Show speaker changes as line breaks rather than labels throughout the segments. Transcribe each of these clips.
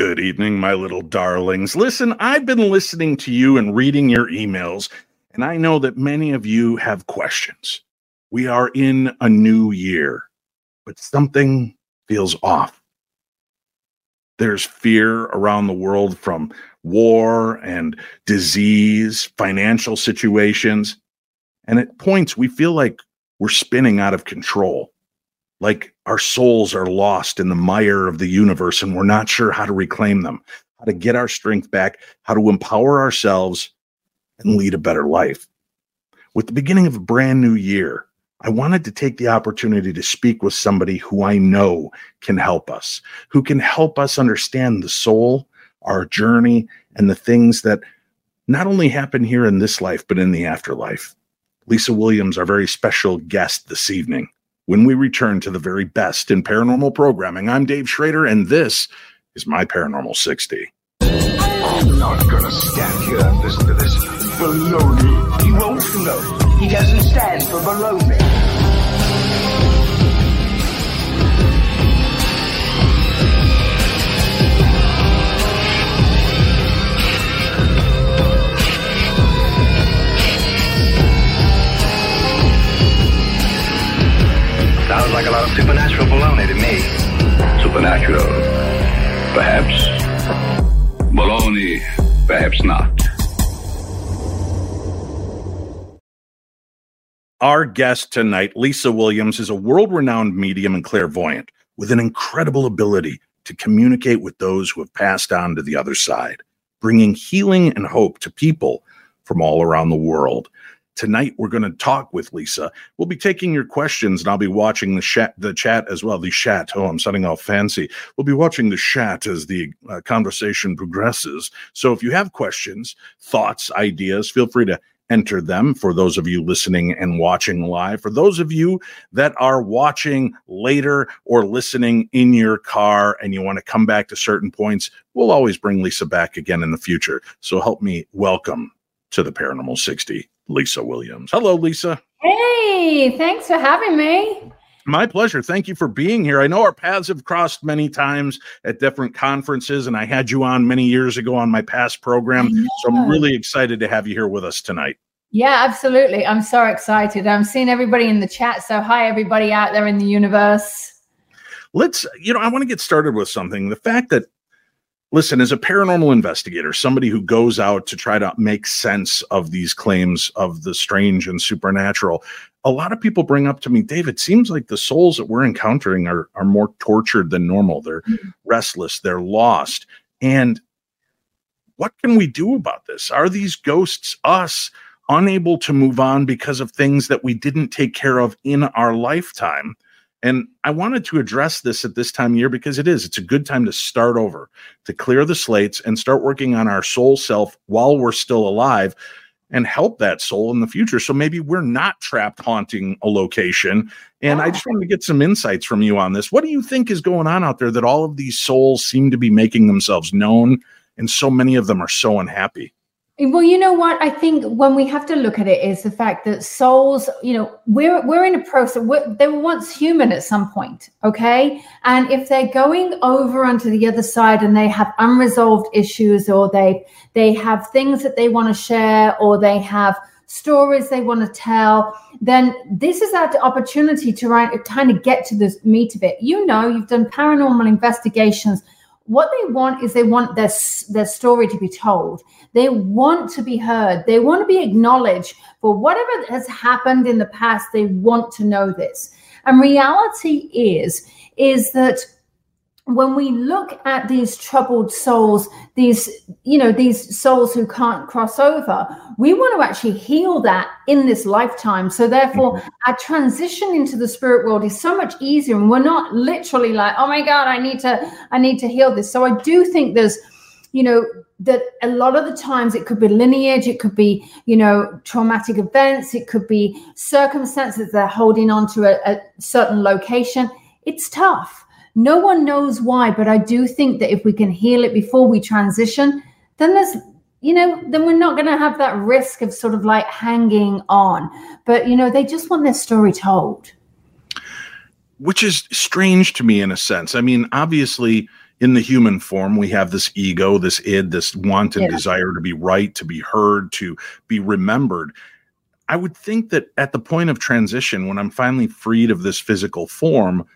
Good evening, my little Darklings. Listen, I've been listening to you and reading your emails, and I know that many of you have questions. We are in a new year, but something feels off. There's fear around the world from war and disease, financial situations. And at points, we feel like we're spinning out of control like our souls are lost in the mire of the universe and we're not sure how to reclaim them, how to get our strength back, how to empower ourselves and lead a better life. With the beginning of a brand new year, I wanted to take the opportunity to speak with somebody who I know can help us, who can help us understand the soul, our journey, and the things that not only happen here in this life, but in the afterlife. Lisa Williams, our very special guest this evening when we return to the very best in paranormal programming. I'm Dave Schrader, and this is my Paranormal 60.
I'm not gonna stand here and listen to this baloney. He won't. He doesn't stand for baloney.
Sounds like a lot of supernatural baloney to me.
Supernatural, perhaps. Baloney, perhaps not.
Our guest tonight, Lisa Williams, is a world renowned medium and clairvoyant with an incredible ability to communicate with those who have passed on to the other side, bringing healing and hope to people from all around the world. Tonight, we're going to talk with Lisa. We'll be taking your questions, and I'll be watching the chat, the chat as well. The chat. Oh, I'm sounding all fancy. We'll be watching the chat as the uh, conversation progresses. So, if you have questions, thoughts, ideas, feel free to enter them for those of you listening and watching live. For those of you that are watching later or listening in your car and you want to come back to certain points, we'll always bring Lisa back again in the future. So help me welcome to the Paranormal 60, Lisa Williams. Hello, Lisa.
Hey, thanks for having me.
My pleasure. Thank you for being here. I know our paths have crossed many times at different conferences, and I had you on many years ago on my past program. So I'm really excited to have you here with us tonight.
Yeah, absolutely. I'm so excited. I'm seeing everybody in the chat. So, hi, everybody out there in the universe.
Let's, you know, I want to get started with something. The fact that listen, as a paranormal investigator, somebody who goes out to try to make sense of these claims of the strange and supernatural, a lot of people bring up to me, David, it seems like the souls that we're encountering are, are more tortured than normal. They're mm-hmm. restless, they're lost. And what can we do about this? Are these ghosts us unable to move on because of things that we didn't take care of in our lifetime? And I wanted to address this at this time of year because it is. It's a good time to start over, to clear the slates and start working on our soul self while we're still alive and help that soul in the future. So maybe we're not trapped haunting a location. And I just wanted to get some insights from you on this. What do you think is going on out there that all of these souls seem to be making themselves known and so many of them are so unhappy?
Well, you know what? I think when we have to look at it is the fact that souls, you know, we're we're in a process. they were once human at some point, okay? And if they're going over onto the other side and they have unresolved issues, or they they have things that they want to share, or they have stories they want to tell, then this is our opportunity to kind of get to the meat of it. You know, you've done paranormal investigations what they want is they want their their story to be told. They want to be heard. They want to be acknowledged for whatever has happened in the past. They want to know this. And reality is is that when we look at these troubled souls these you know these souls who can't cross over we want to actually heal that in this lifetime. So therefore mm-hmm. our transition into the spirit world is so much easier. And we're not literally like oh my god i need to i need to heal this. So i do think there's you know that a lot of the times it could be lineage it could be you know traumatic events it could be circumstances they're holding on to a, a certain location. It's tough no one knows why, but I do think that if we can heal it before we transition, then there's you know, then we're not going to have that risk of sort of like hanging on. But, you know, they just want their story told.
Which is strange to me in a sense. I mean, obviously, in the human form, we have this ego, this id, this want and
Yeah.
desire to be right, to be heard, to be remembered. I would think that at the point of transition, when I'm finally freed of this physical form,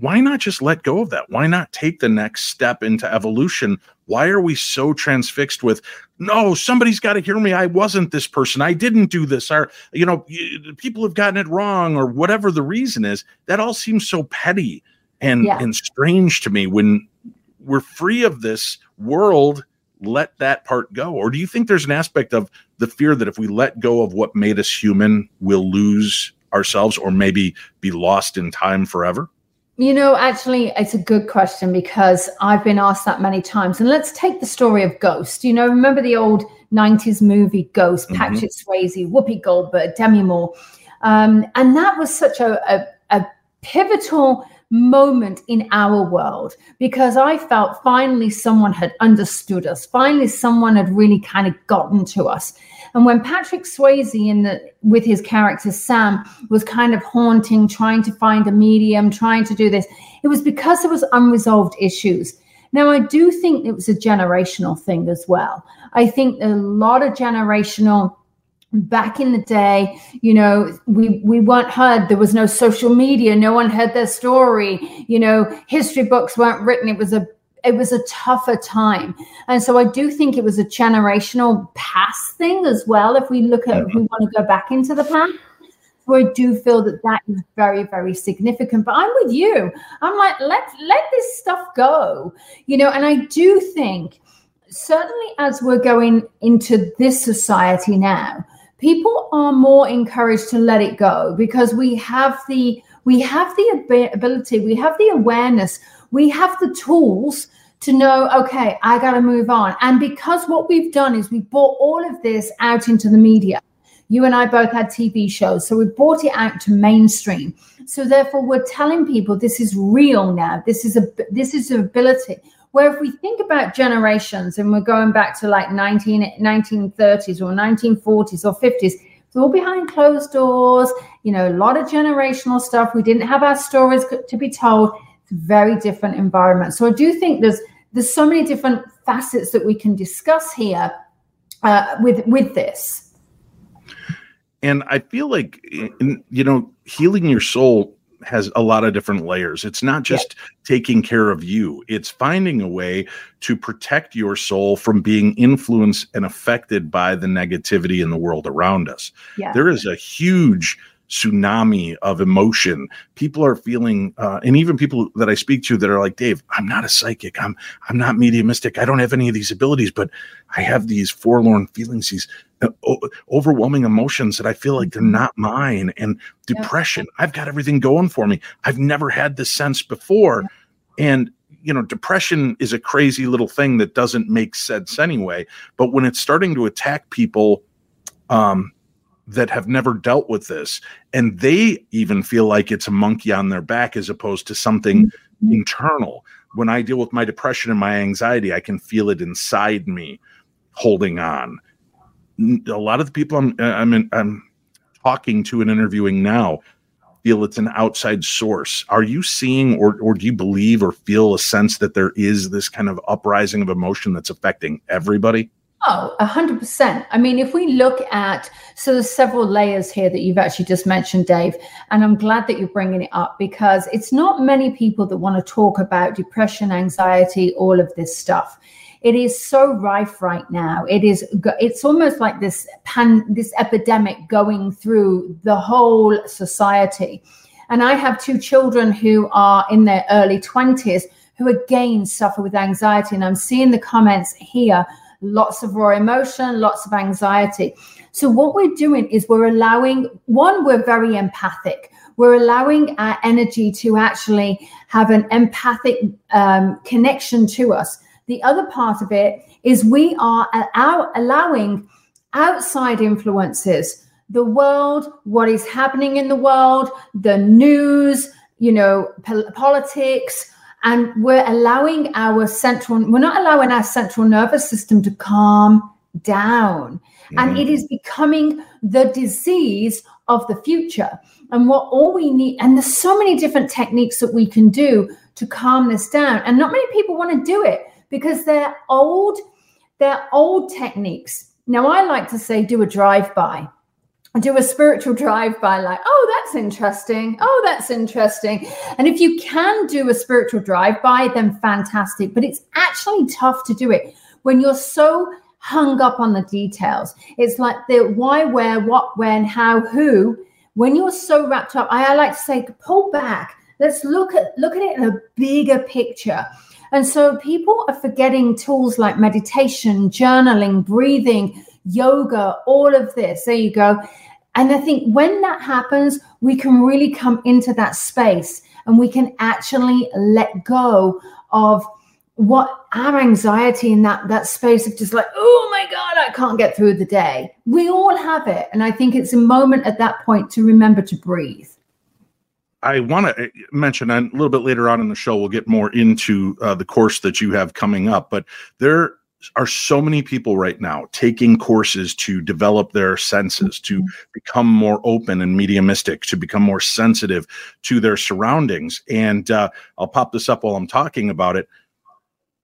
why not just let go of that? Why not take the next step into evolution? Why are we so transfixed with, no, somebody's got to hear me. I wasn't this person. I didn't do this. Or, you know, people have gotten it wrong or whatever the reason is. That all seems so petty and,
Yeah.
and strange to me when we're free of this world. Let that part go. Or do you think there's an aspect of the fear that if we let go of what made us human, we'll lose ourselves or maybe be lost in time forever?
You know, actually, it's a good question because I've been asked that many times. And let's take the story of Ghost. You know, remember the old 90s movie Ghost,
Mhm.
Patrick Swayze, Whoopi Goldberg, Demi Moore. Um, and that was such a, a, a pivotal moment in our world because I felt finally someone had understood us. Finally, someone had really kind of gotten to us. And when Patrick Swayze in the with his character Sam was kind of haunting, trying to find a medium, trying to do this, it was because there was unresolved issues. Now I do think it was a generational thing as well. I think a lot of generational back in the day you know we we weren't heard. There was no social media. No one heard their story. You know history books weren't written. It was a it was a tougher time. And so i do think it was a generational past thing as well if we look at we want to go back into the past. So i do feel that that is very very significant but i'm with you. I'm like let let this stuff go you know and i do think certainly as we're going into this society now people are more encouraged to let it go because we have the we have the ability we have the awareness we have the tools to know okay i got to move on. And because what we've done is we brought all of this out into the media. You and i both had tv shows so we brought it out to mainstream. So therefore we're telling people this is real now. This is a this is ability where if we think about generations and we're going back to like 19, 1930s or 1940s or 50s, it's all behind closed doors, you know, a lot of generational stuff. We didn't have our stories to be told. It's a very different environment. So I do think there's there's so many different facets that we can discuss here uh, with with this.
and i feel like you know healing your soul has a lot of different layers. It's not just taking care of you. It's finding a way to protect your soul from being influenced and affected by the negativity in the world around us.
Yeah.
there is a huge tsunami of emotion. People are feeling uh, and even people that i speak to that are like dave i'm not a psychic. I'm i'm not mediumistic. I don't have any of these abilities but i have these forlorn feelings these uh, o- overwhelming emotions that i feel like they're not mine. And
Yeah.
depression. I've got everything going for me. I've never had this sense before. And you know depression is a crazy little thing that doesn't make sense anyway. But when it's starting to attack people um that have never dealt with this and they even feel like it's a monkey on their back as opposed to something mm-hmm. internal. When i deal with my depression and my anxiety i can feel it inside me holding on. A lot of the people i'm uh, i'm in, i'm talking to and interviewing now feel it's an outside source. Are you seeing or or do you believe or feel a sense that there is this kind of uprising of emotion that's affecting everybody
Oh, a hundred percent. I mean, if we look at so there's several layers here that you've actually just mentioned, Dave, and I'm glad that you're bringing it up because it's not many people that want to talk about depression, anxiety, all of this stuff. It is so rife right now. It is. It's almost like this pan, this epidemic going through the whole society. And I have two children who are in their early twenties who again suffer with anxiety, and I'm seeing the comments here lots of raw emotion, lots of anxiety. So, what we're doing is we're allowing one, we're very empathic. We're allowing our energy to actually have an empathic um, connection to us. The other part of it is we are allow- allowing outside influences, the world, what is happening in the world, the news, you know, pol- politics, and we're allowing our central we're not allowing our central nervous system to calm down and mm-hmm. it is becoming the disease of the future and what all we need and there's so many different techniques that we can do to calm this down. And not many people want to do it because they're old, they're old techniques. Now, I like to say do a drive by do a spiritual drive by like oh that's interesting. Oh that's interesting. And if you can do a spiritual drive by then fantastic. But it's actually tough to do it when you're so hung up on the details. It's like the why where what when how who. When you're so wrapped up i, I like to say pull back. Let's look at look at it in a bigger picture. And so people are forgetting tools like meditation journaling breathing yoga all of this. There you go and I think when that happens, we can really come into that space and we can actually let go of what our anxiety in that that space of just like oh my god i can't get through the day. We all have it. And i think it's a moment at that point to remember to breathe.
I want to uh, mention a little bit later on in the show, we'll get more into uh, the course that you have coming up, but there are so many people right now taking courses to develop their senses, to mm-hmm. become more open and mediumistic, to become more sensitive to their surroundings. And uh, I'll pop this up while I'm talking about it.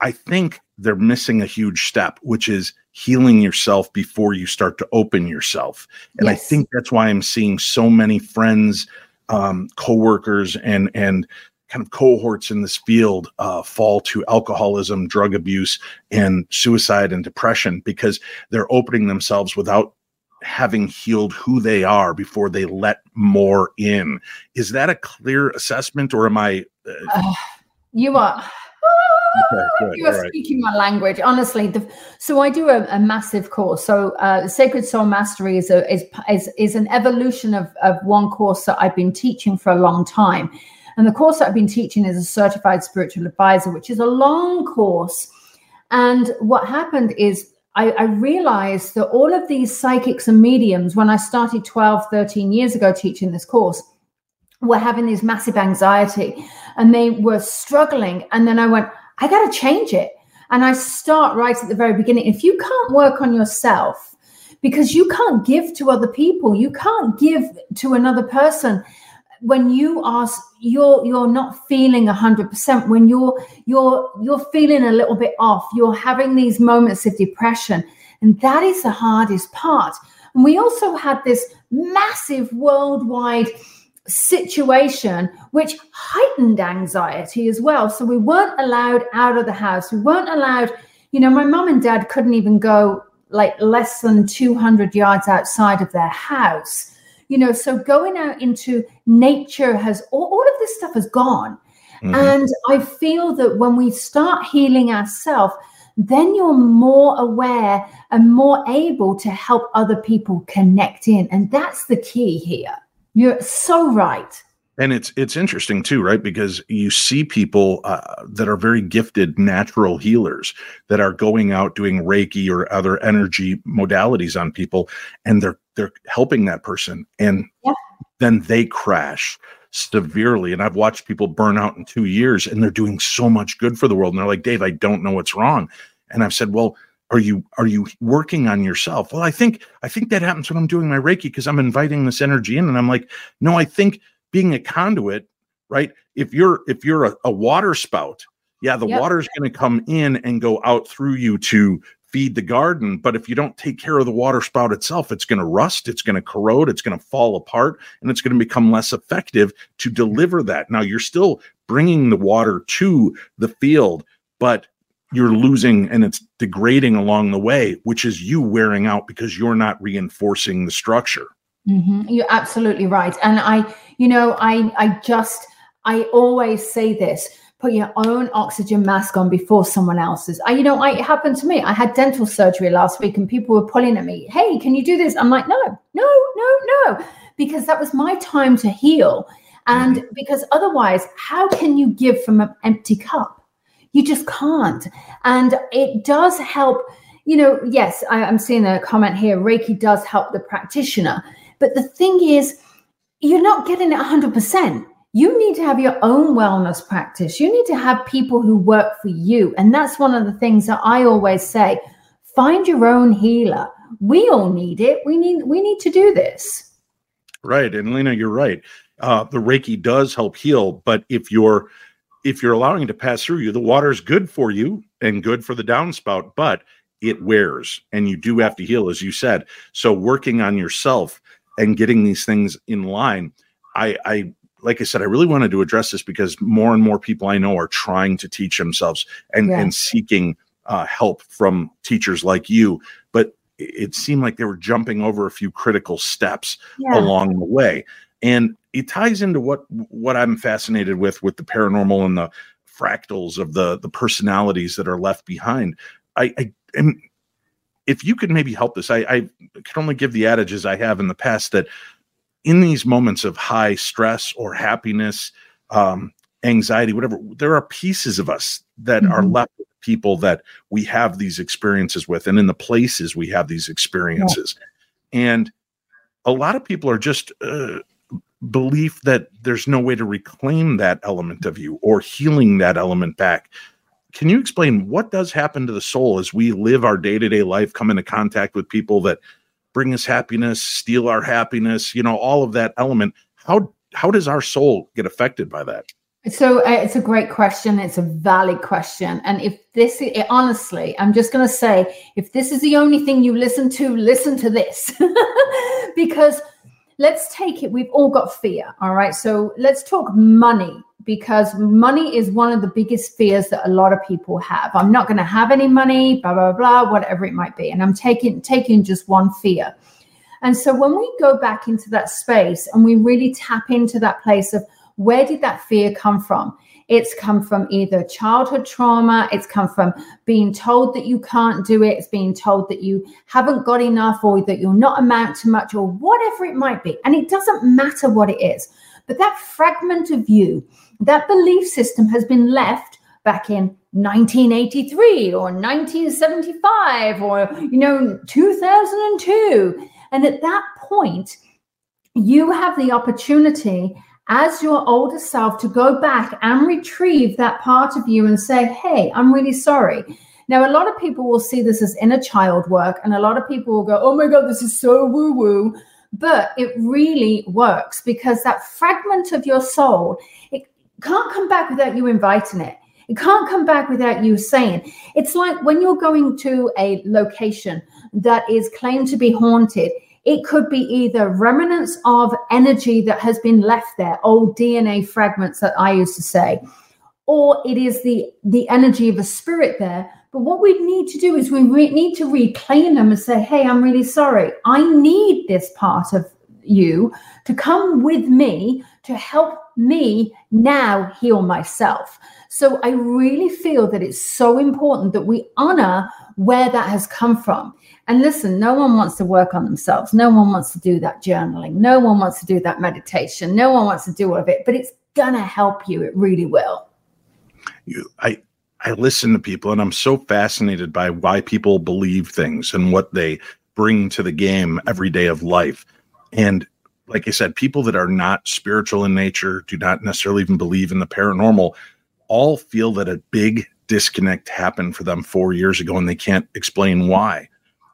I think they're missing a huge step, which is healing yourself before you start to open yourself. And yes. I think that's why I'm seeing so many friends, um, coworkers, and and kind of cohorts in this field uh, fall to alcoholism, drug abuse, and suicide and depression because they're opening themselves without having healed who they are before they let more in. Is that a clear assessment, or am I? Uh, uh,
you are. Okay, you are right. speaking my language, honestly. The, so I do a, a massive course. So uh, Sacred Soul Mastery is a is is, is an evolution of of one course that I've been teaching for a long time. And the course that I've been teaching is a certified spiritual advisor, which is a long course. And what happened is I, I, realized that all of these psychics and mediums, when I started 12, 13 years ago teaching this course, were having this massive anxiety and they were struggling. And then I went, I got to change it. And I start right at the very beginning. If you can't work on yourself, because you can't give to other people, you can't give to another person when you are you're you're not feeling 100% when you're you're you're feeling a little bit off you're having these moments of depression and that is the hardest part. And we also had this massive worldwide situation which heightened anxiety as well. So we weren't allowed out of the house. We weren't allowed you know my mom and dad couldn't even go like less than 200 yards outside of their house you know so going out into nature has all, all of this stuff has gone. Mm-hmm. and i feel that when we start healing ourselves then you're more aware and more able to help other people connect in. And that's the key here. You're so right
and it's it's interesting too right? Because you see people uh, that are very gifted natural healers that are going out doing reiki or other energy modalities on people and they're they're helping that person and yeah. then they crash severely. And i've watched people burn out in 2 years and they're doing so much good for the world and they're like dave i don't know what's wrong. And i've said well are you are you working on yourself? Well i think i think that happens when i'm doing my reiki because i'm inviting this energy in and i'm like no i think being a conduit, right? If you're if you're a, a water spout, yeah, the yep. water's going to come in and go out through you to feed the garden. But if you don't take care of the water spout itself, it's going to rust, it's going to corrode, it's going to fall apart, and it's going to become less effective to deliver that. Now, you're still bringing the water to the field, but you're losing and it's degrading along the way, which is you wearing out because you're not reinforcing the structure.
Mm-hmm. You're absolutely right. And I, you know, I, I just, I always say this put your own oxygen mask on before someone else's. I, you know, I, it happened to me. I had dental surgery last week and people were pulling at me. Hey, can you do this? I'm like, no, no, no, no, because that was my time to heal. And mm-hmm. because otherwise, how can you give from an empty cup? You just can't. And it does help. You know, yes, I, I'm seeing a comment here. Reiki does help the practitioner but the thing is, you're not getting it 100%. You need to have your own wellness practice. You need to have people who work for you. And that's one of the things that I always say find your own healer. We all need it. We need we need to do this.
Right. And Lena, you're right. Uh, the Reiki does help heal, but if you're if you're allowing it to pass through you, the water's good for you and good for the downspout, but it wears and you do have to heal, as you said. So working on yourself and getting these things in line. I, I like I said, I really wanted to address this because more and more people I know are trying to teach themselves and,
Yeah.
and seeking uh, help from teachers like you. But it seemed like they were jumping over a few critical steps
Yeah.
along the way and it ties into what what i'm fascinated with with the paranormal and the fractals of the the personalities that are left behind i i am if you could maybe help this i i can only give the adages i have in the past that in these moments of high stress or happiness um anxiety whatever there are pieces of us that are
Mhm.
left with people that we have these experiences with and in the places we have these experiences and a lot of people are just uh, belief that there's no way to reclaim that element of you or healing that element back. Can you explain what does happen to the soul as we live our day to day life, come into contact with people that bring us happiness, steal our happiness, you know, all of that element? How how does our soul get affected by that?
So uh, it's a great question. It's a valid question. And if this, i honestly, I'm just going to say, if this is the only thing you listen to, listen to this. because let's take it, we've all got fear. All right. So let's talk money because money is one of the biggest fears that a lot of people have. I'm not going to have any money, blah, blah, blah, whatever it might be. And I'm taking, taking just one fear. And so when we go back into that space and we really tap into that place of where did that fear come from? It's come from either childhood trauma, it's come from being told that you can't do it, it's being told that you haven't got enough or that you'll not amount to much or whatever it might be. And it doesn't matter what it is. But that fragment of you, that belief system has been left back in 1983 or 1975 or you know 2002 and at that point you have the opportunity as your older self to go back and retrieve that part of you and say hey i'm really sorry. Now a lot of people will see this as inner child work and a lot of people will go oh my god this is so woo woo but it really works because that fragment of your soul it can't come back without you inviting it. It can't come back without you saying. It's like when you're going to a location that is claimed to be haunted, it could be either remnants of energy that has been left there, old DNA fragments that I used to say, or it is the the energy of a spirit there. But what we need to do is we re- need to reclaim them and say, "Hey, I'm really sorry. I need this part of you to come with me to help me now heal myself." So I really feel that it's so important that we honor where that has come from. And listen, no one wants to work on themselves. No one wants to do that journaling. No one wants to do that meditation. No one wants to do all of it, but it's going to help you. It really will.
You, I, I listen to people and I'm so fascinated by why people believe things and what they bring to the game every day of life. And like I said, people that are not spiritual in nature, do not necessarily even believe in the paranormal, all feel that a big disconnect happened for them four years ago and they can't explain why.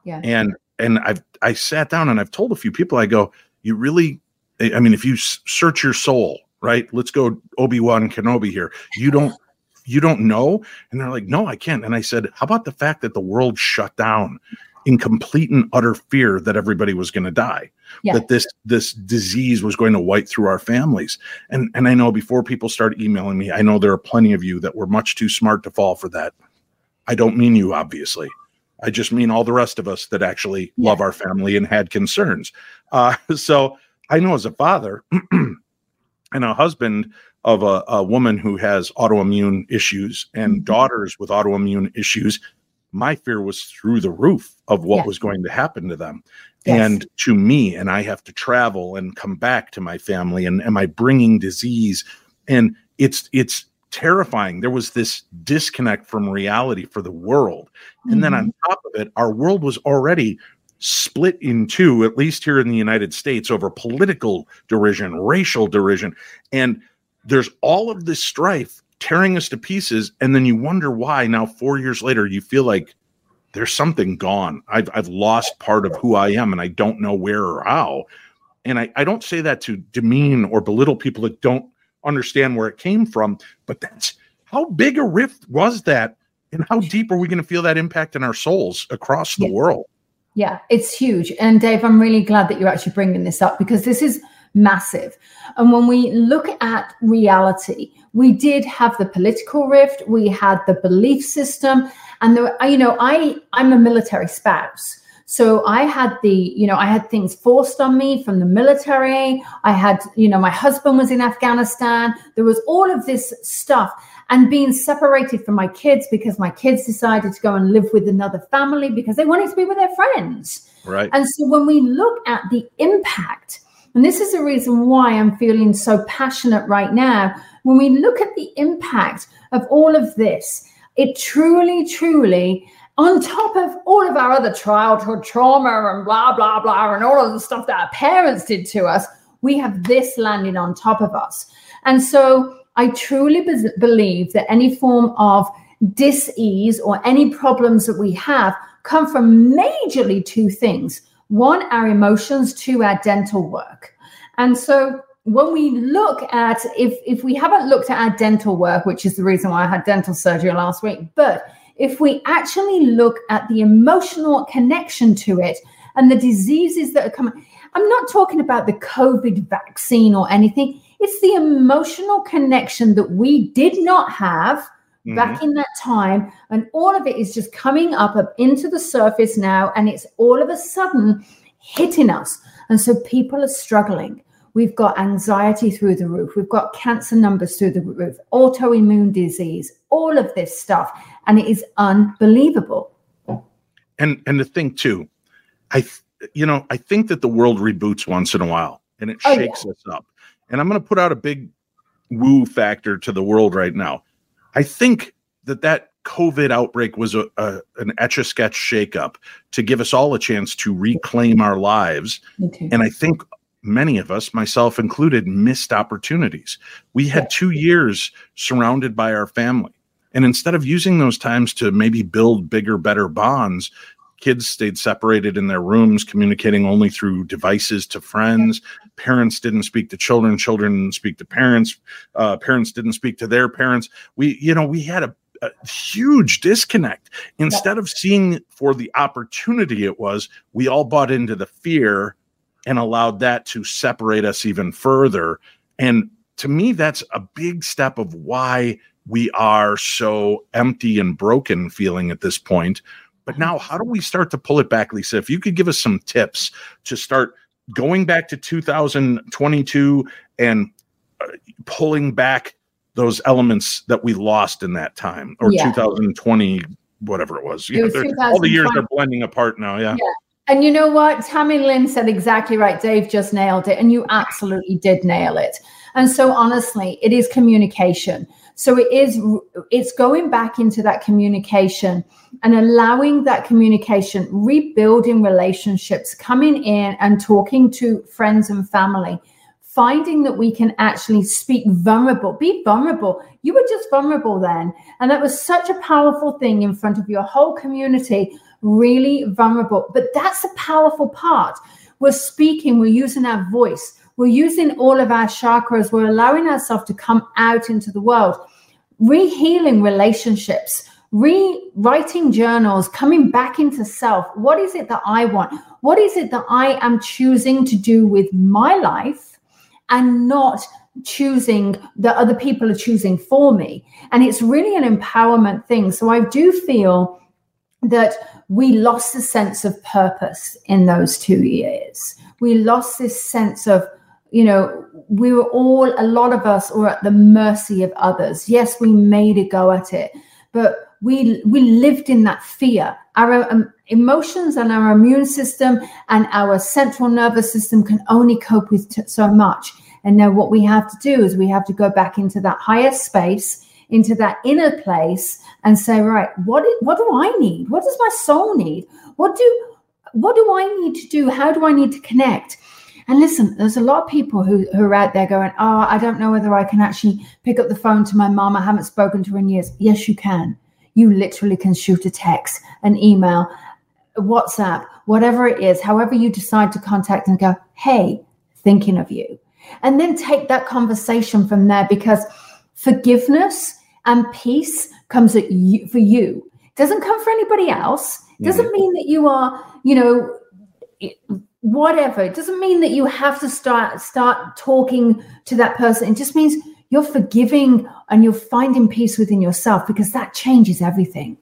Yeah.
And and I've I sat down and I've told a few people, I go, you really, I mean, if you search your soul, right? Let's go Obi Wan Kenobi here. You don't you don't know, and they're like, no, I can't. And I said, how about the fact that the world shut down in complete and utter fear that everybody was going to die,
Yeah.
that this this disease was going to wipe through our families. And and I know before people start emailing me, I know there are plenty of you that were much too smart to fall for that. I don't mean you, obviously. I just mean all the rest of us that actually
Yeah.
love our family and had concerns. Uh, so I know as a father and a husband of a, a woman who has autoimmune issues and
Mhm.
daughters with autoimmune issues, my fear was through the roof of what
Yeah.
was going to happen to them.
Yes.
And to me, and I have to travel and come back to my family, and am I bringing disease? And it's it's terrifying. There was this disconnect from reality for the world. And then on mm-hmm. top of it, our world was already split in two, at least here in the United States, over political derision, racial derision. And there's all of this strife tearing us to pieces. And then you wonder why now, four years later, you feel like there's something gone. I've, I've lost part of who I am and I don't know where or how. And I, I don't say that to demean or belittle people that don't understand where it came from, but that's how big a rift was that, and how deep are we going to feel that impact in our souls across the
Yeah.
world?
Yeah, it's huge. And Dave, I'm really glad that you're actually bringing this up because this is massive. And when we look at reality, we did have the political rift, we had the belief system, and there, you know, I I'm a military spouse. So I had the, you know, I had things forced on me from the military. I had, you know, my husband was in Afghanistan. There was all of this stuff and being separated from my kids because my kids decided to go and live with another family because they wanted to be with their friends.
Right.
And so when we look at the impact, and this is the reason why I'm feeling so passionate right now, when we look at the impact of all of this, it truly, truly, on top of all of our other childhood trauma and blah, blah, blah, and all of the stuff that our parents did to us, we have this landing on top of us. And so I truly bes- believe that any form of dis-ease or any problems that we have come from majorly two things one our emotions. Two our dental work. And so when we look at if if we haven't looked at our dental work which is the reason why i had dental surgery last week but if we actually look at the emotional connection to it and the diseases that are coming i'm not talking about the covid vaccine or anything. It's the emotional connection that we did not have
Mhm.
back in that time and all of it is just coming up, up into the surface now and it's all of a sudden hitting us. And so people are struggling. We've got anxiety through the roof. We've got cancer numbers through the roof autoimmune disease all of this stuff and it is unbelievable.
And and the thing too i you know i think that the world reboots once in a while and it
Oh, yeah.
shakes us up. And i'm going to put out a big woo factor to the world right now i think that that covid outbreak was a, a an etch a sketch shakeup to give us all a chance to reclaim our lives and I think many of us, myself included, missed opportunities. We had two years surrounded by our family. And instead of using those times to maybe build bigger, better bonds, kids stayed separated in their rooms, communicating only through devices to friends. Parents didn't speak to children, children didn't speak to parents, uh, parents didn't speak to their parents. We, you know, we had a, a huge disconnect. Instead of seeing for the opportunity it was, we all bought into the fear and allowed that to separate us even further. And to me, that's a big step of why we are so empty and broken feeling at this point. But now, how do we start to pull it back, Lisa? If you could give us some tips to start going back to 2022 and uh, pulling back those elements that we lost in that time or
Yeah.
2020, whatever it was.
It was
all the years
2020.
are blending apart now. Yeah.
And you know what? Tammy Lynn said exactly right. Dave just nailed it. And you absolutely did nail it. And so honestly, it is communication. So it is it's going back into that communication and allowing that communication, rebuilding relationships, coming in and talking to friends and family, finding that we can actually speak vulnerable, be vulnerable. You were just vulnerable then. And that was such a powerful thing in front of your whole community really vulnerable. But that's the powerful part. We're speaking, we're using our voice, we're using all of our chakras, we're allowing ourselves to come out into the world, rehealing relationships, rewriting journals, coming back into self. What is it that I want? What is it that I am choosing to do with my life and not choosing that other people are choosing for me? And it's really an empowerment thing. So I do feel that we lost the sense of purpose in those two years. We lost this sense of, you know, we were all, a lot of us were at the mercy of others. Yes, we made a go at it, but we we lived in that fear. Our um, emotions and our immune system and our central nervous system can only cope with t- so much. And now what we have to do is we have to go back into that higher space, into that inner place, and say, right, what what do I need? What does my soul need? What do what do I need to do? How do I need to connect? And listen, there's a lot of people who, who are out there going, Oh, I don't know whether I can actually pick up the phone to my mom. I haven't spoken to her in years. Yes, you can. You literally can shoot a text, an email, a WhatsApp, whatever it is, however you decide to contact and go, Hey, thinking of you. and then take that conversation from there because forgiveness and peace comes at you for you it doesn't come for anybody else it doesn't mean that you are you know whatever it doesn't mean that you have to start start talking to that person it just means you're forgiving and you're finding peace within yourself because that changes everything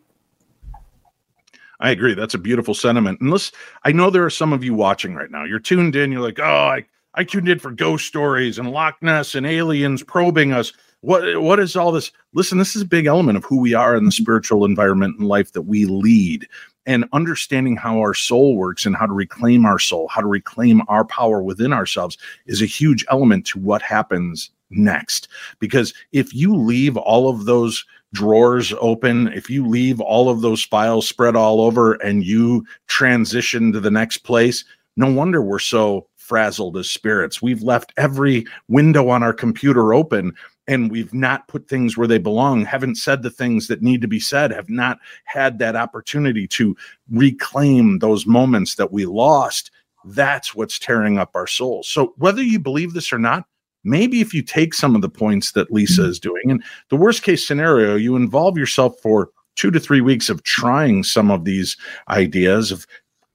I agree. That's a beautiful sentiment. And listen, I know there are some of you watching right now. You're tuned in. You're like, oh, I, I tuned in for ghost stories and Loch Ness and aliens probing us. What what is all this? Listen, this is a big element of who we are in the spiritual environment and life that we lead. And understanding how our soul works and how to reclaim our soul, how to reclaim our power within ourselves is a huge element to what happens next. Because if you leave all of those drawers open, if you leave all of those files spread all over and you transition to the next place, no wonder we're so frazzled as spirits. We've left every window on our computer open and we've not put things where they belong, haven't said the things that need to be said, have not had that opportunity to reclaim those moments that we lost. That's what's tearing up our souls. So, whether you believe this or not, maybe if you take some of the points that Lisa mm-hmm. is doing, and the worst case scenario, you involve yourself for two to three weeks of trying some of these ideas of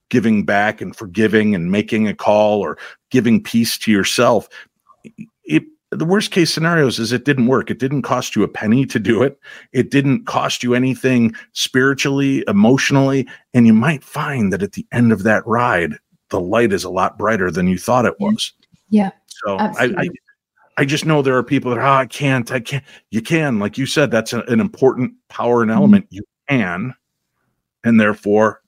giving back and forgiving and making a call or giving peace to yourself. It the worst case scenarios is it didn't work. It didn't cost you a penny to do it. It didn't cost you anything spiritually, emotionally, and you might find that at the end of that ride, the light is a lot brighter than you thought it was.
yeah
So I, I. I just know there are people that oh, I can't, I can't. You can, like you said, that's a- an important power and mm-hmm. element. You can, and therefore,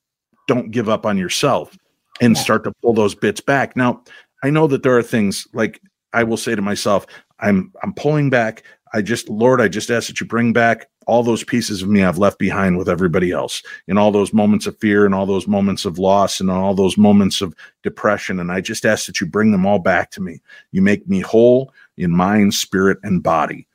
don't give up on yourself and
Yeah.
start to pull those bits back. Now, I know that there are things like I will say to myself, I'm I'm pulling back. I just, Lord, I just ask that you bring back all those pieces of me I've left behind with everybody else in all those moments of fear and all those moments of loss and all those moments of depression. And I just ask that you bring them all back to me. You make me whole in mind, spirit, and body.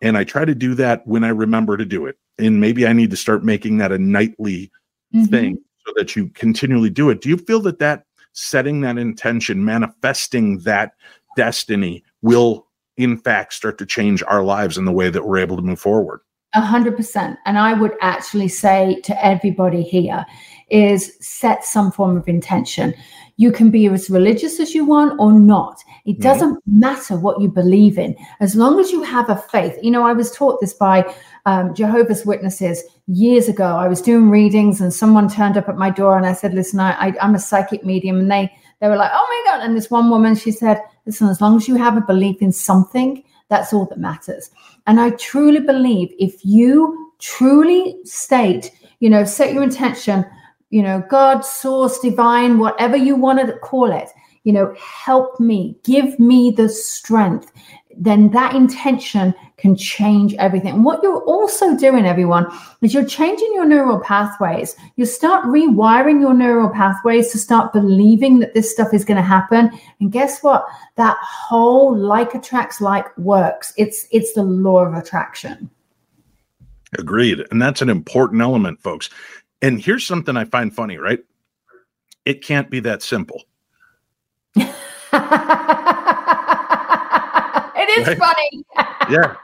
And I try to do that when I remember to do it. And maybe I need to start making that a nightly
Mhm.
thing so that you continually do it. Do you feel that that setting that intention, manifesting that destiny will in fact start to change our lives in the way that we're able to move forward?
A hundred percent. And I would actually say to everybody here is set some form of intention. You can be as religious as you want or not. It
Mhm.
doesn't matter what you believe in, as long as you have a faith. You know, I was taught this by um, Jehovah's Witnesses years ago. I was doing readings, and someone turned up at my door, and I said, "Listen, I, I, I'm a psychic medium," and they they were like, "Oh my god!" And this one woman, she said, "Listen, as long as you have a belief in something, that's all that matters." And I truly believe if you truly state, you know, set your intention, you know, God, source, divine, whatever you want to call it, you know, help me, give me the strength, then that intention can change everything. And what you're also doing, everyone, is you're changing your neural pathways. You start rewiring your neural pathways to start believing that this stuff is going to happen. And guess what? That whole like attracts like works. It's it's the law of attraction.
Agreed. And that's an important element, folks. And here's something I find funny, right? It can't be that simple.
it is
Right.
funny.
Yeah.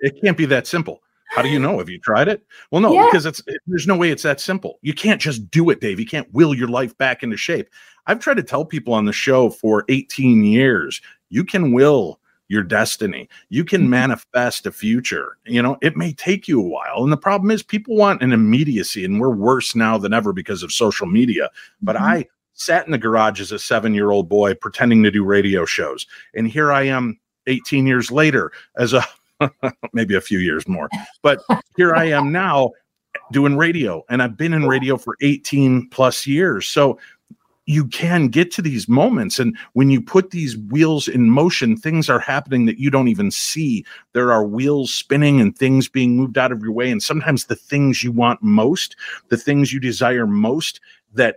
it? can't be that simple. How do you know? Have you tried it? Well, no,
Yeah.
because it's it, there's no way it's that simple. You can't just do it, Dave. You can't will your life back into shape. I've tried to tell people on the show for 18 years, you can will your destiny. You can
Mhm.
manifest a future. You know, it may take you a while. And the problem is people want an immediacy and we're worse now than ever because of social media. But
Mhm.
I sat in the garage as a 7-year-old boy pretending to do radio shows. And here I am 18 years later as a maybe a few years more. But here I am now doing radio, and I've been in radio for 18 plus years. So you can get to these moments. And when you put these wheels in motion, things are happening that you don't even see. There are wheels spinning and things being moved out of your way. And sometimes the things you want most, the things you desire most that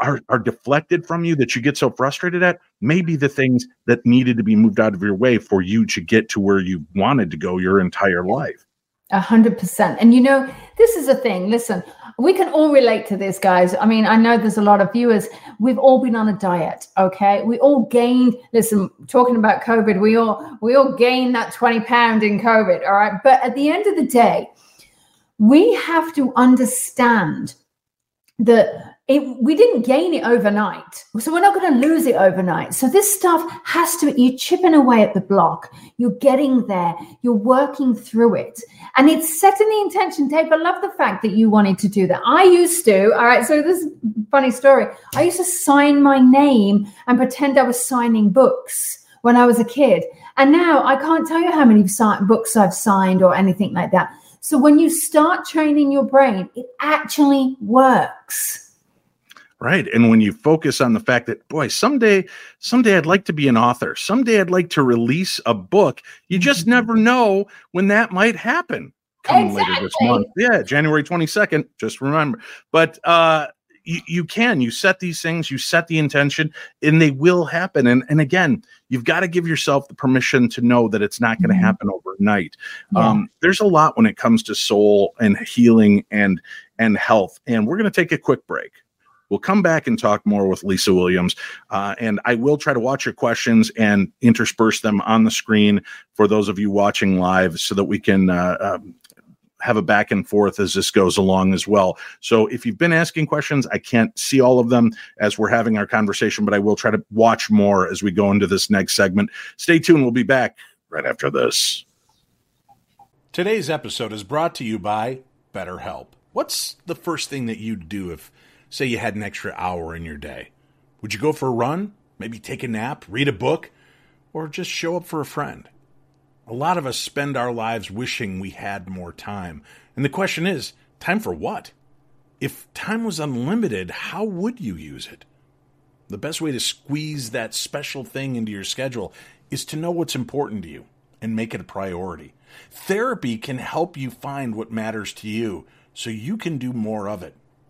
are, are deflected from you that you get so frustrated at may be the things that needed to be moved out of your way for you to get to where you wanted to go your entire life.
A hundred percent. And you know, this is a thing. Listen, we can all relate to this, guys. I mean, I know there's a lot of viewers. We've all been on a diet, okay? We all gained. Listen, talking about COVID, we all we all gained that 20 pound in COVID, all right? But at the end of the day, we have to understand that it, we didn't gain it overnight. So we're not going to lose it overnight. So this stuff has to, you're chipping away at the block. You're getting there. You're working through it. And it's setting the intention tape. I love the fact that you wanted to do that. I used to, all right. So this funny story. I used to sign my name and pretend I was signing books when I was a kid. And now I can't tell you how many books I've signed or anything like that. So when you start training your brain, it actually works.
Right. And when you focus on the fact that, boy, someday, someday I'd like to be an author. Someday I'd like to release a book. You just mm-hmm. never know when that might happen coming exactly. later this month. Yeah, January 22nd. Just remember. But uh you, you can you set these things you set the intention and they will happen and and again you've got to give yourself the permission to know that it's not going to mm-hmm. happen overnight yeah. um, there's a lot when it comes to soul and healing and and health and we're going to take a quick break We'll come back and talk more with Lisa Williams. Uh, and I will try to watch your questions and intersperse them on the screen for those of you watching live so that we can uh, um, have a back and forth as this goes along as well. So if you've been asking questions, I can't see all of them as we're having our conversation, but I will try to watch more as we go into this next segment. Stay tuned. We'll be back right after this.
Today's episode is brought to you by BetterHelp. What's the first thing that you'd do if say you had an extra hour in your day? Would you go for a run? Maybe take a nap, read a book, or just show up for a friend? A lot of us spend our lives wishing we had more time. And the question is time for what? If time was unlimited, how would you use it? The best way to squeeze that special thing into your schedule is to know what's important to you and make it a priority. Therapy can help you find what matters to you so you can do more of it.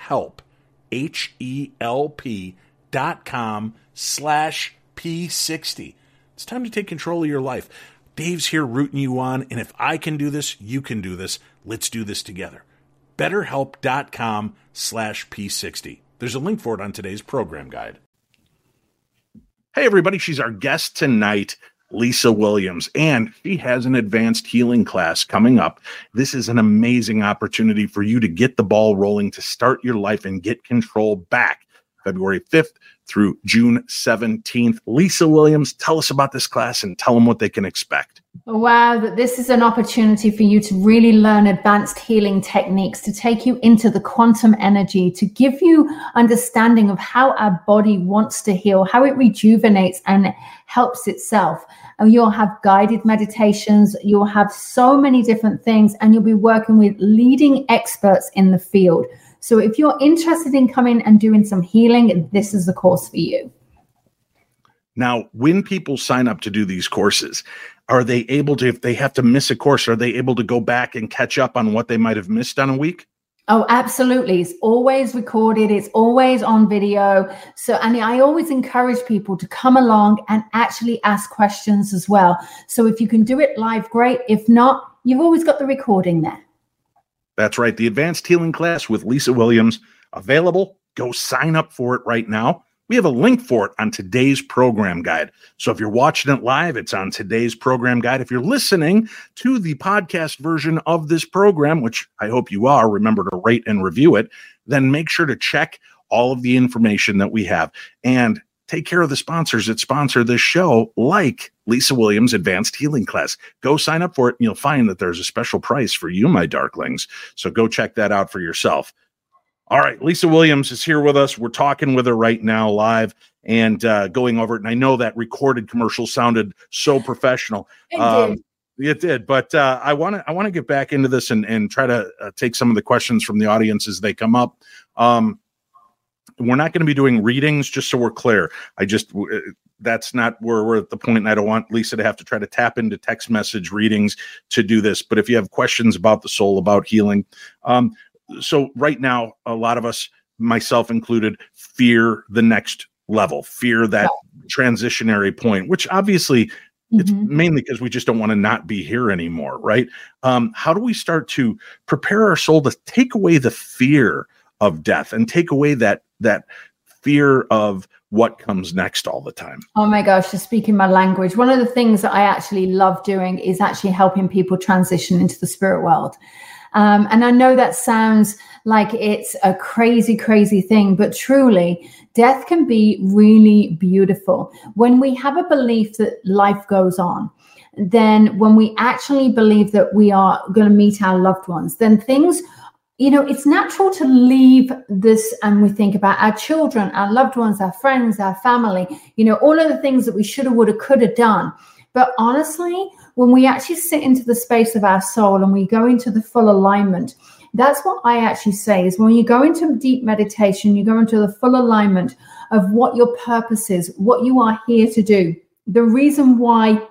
help, H E L P dot com slash P60. It's time to take control of your life. Dave's here rooting you on, and if I can do this, you can do this. Let's do this together. BetterHelp.com slash P60. There's a link for it on today's program guide.
Hey, everybody. She's our guest tonight. Lisa Williams, and she has an advanced healing class coming up. This is an amazing opportunity for you to get the ball rolling, to start your life and get control back. February 5th through June 17th. Lisa Williams, tell us about this class and tell them what they can expect.
Wow, that this is an opportunity for you to really learn advanced healing techniques, to take you into the quantum energy, to give you understanding of how our body wants to heal, how it rejuvenates and helps itself. And you'll have guided meditations, you'll have so many different things, and you'll be working with leading experts in the field. So if you're interested in coming and doing some healing, this is the course for you.
Now, when people sign up to do these courses, are they able to, if they have to miss a course, are they able to go back and catch up on what they might have missed on a week?
Oh, absolutely. It's always recorded, it's always on video. So, and I always encourage people to come along and actually ask questions as well. So, if you can do it live, great. If not, you've always got the recording there.
That's right. The advanced healing class with Lisa Williams available. Go sign up for it right now. We have a link for it on today's program guide. So if you're watching it live, it's on today's program guide. If you're listening to the podcast version of this program, which I hope you are, remember to rate and review it, then make sure to check all of the information that we have and take care of the sponsors that sponsor this show, like Lisa Williams Advanced Healing Class. Go sign up for it, and you'll find that there's a special price for you, my darklings. So go check that out for yourself. All right, Lisa Williams is here with us. We're talking with her right now live and uh, going over it. And I know that recorded commercial sounded so professional.
It
Um,
did.
it did, but uh, I want to I want to get back into this and and try to uh, take some of the questions from the audience as they come up. Um, we're not going to be doing readings, just so we're clear. I just uh, that's not where we're at the point, and I don't want Lisa to have to try to tap into text message readings to do this. But if you have questions about the soul, about healing, um, so right now, a lot of us, myself included, fear the next level, fear that transitionary point, which obviously it's
Mhm.
mainly because we just don't want to not be here anymore, right? Um, how do we start to prepare our soul to take away the fear of death and take away that that fear of what comes next all the time?
Oh my gosh, you're speaking my language. One of the things that I actually love doing is actually helping people transition into the spirit world. Um, and I know that sounds like it's a crazy, crazy thing, but truly, death can be really beautiful. When we have a belief that life goes on, then when we actually believe that we are going to meet our loved ones, then things you know, it's natural to leave this and we think about our children, our loved ones, our friends, our family, you know, all of the things that we should have, would have, could have done. But honestly, when we actually sit into the space of our soul and we go into the full alignment, that's what I actually say is when you go into deep meditation, you go into the full alignment of what your purpose is, what you are here to do, the reason why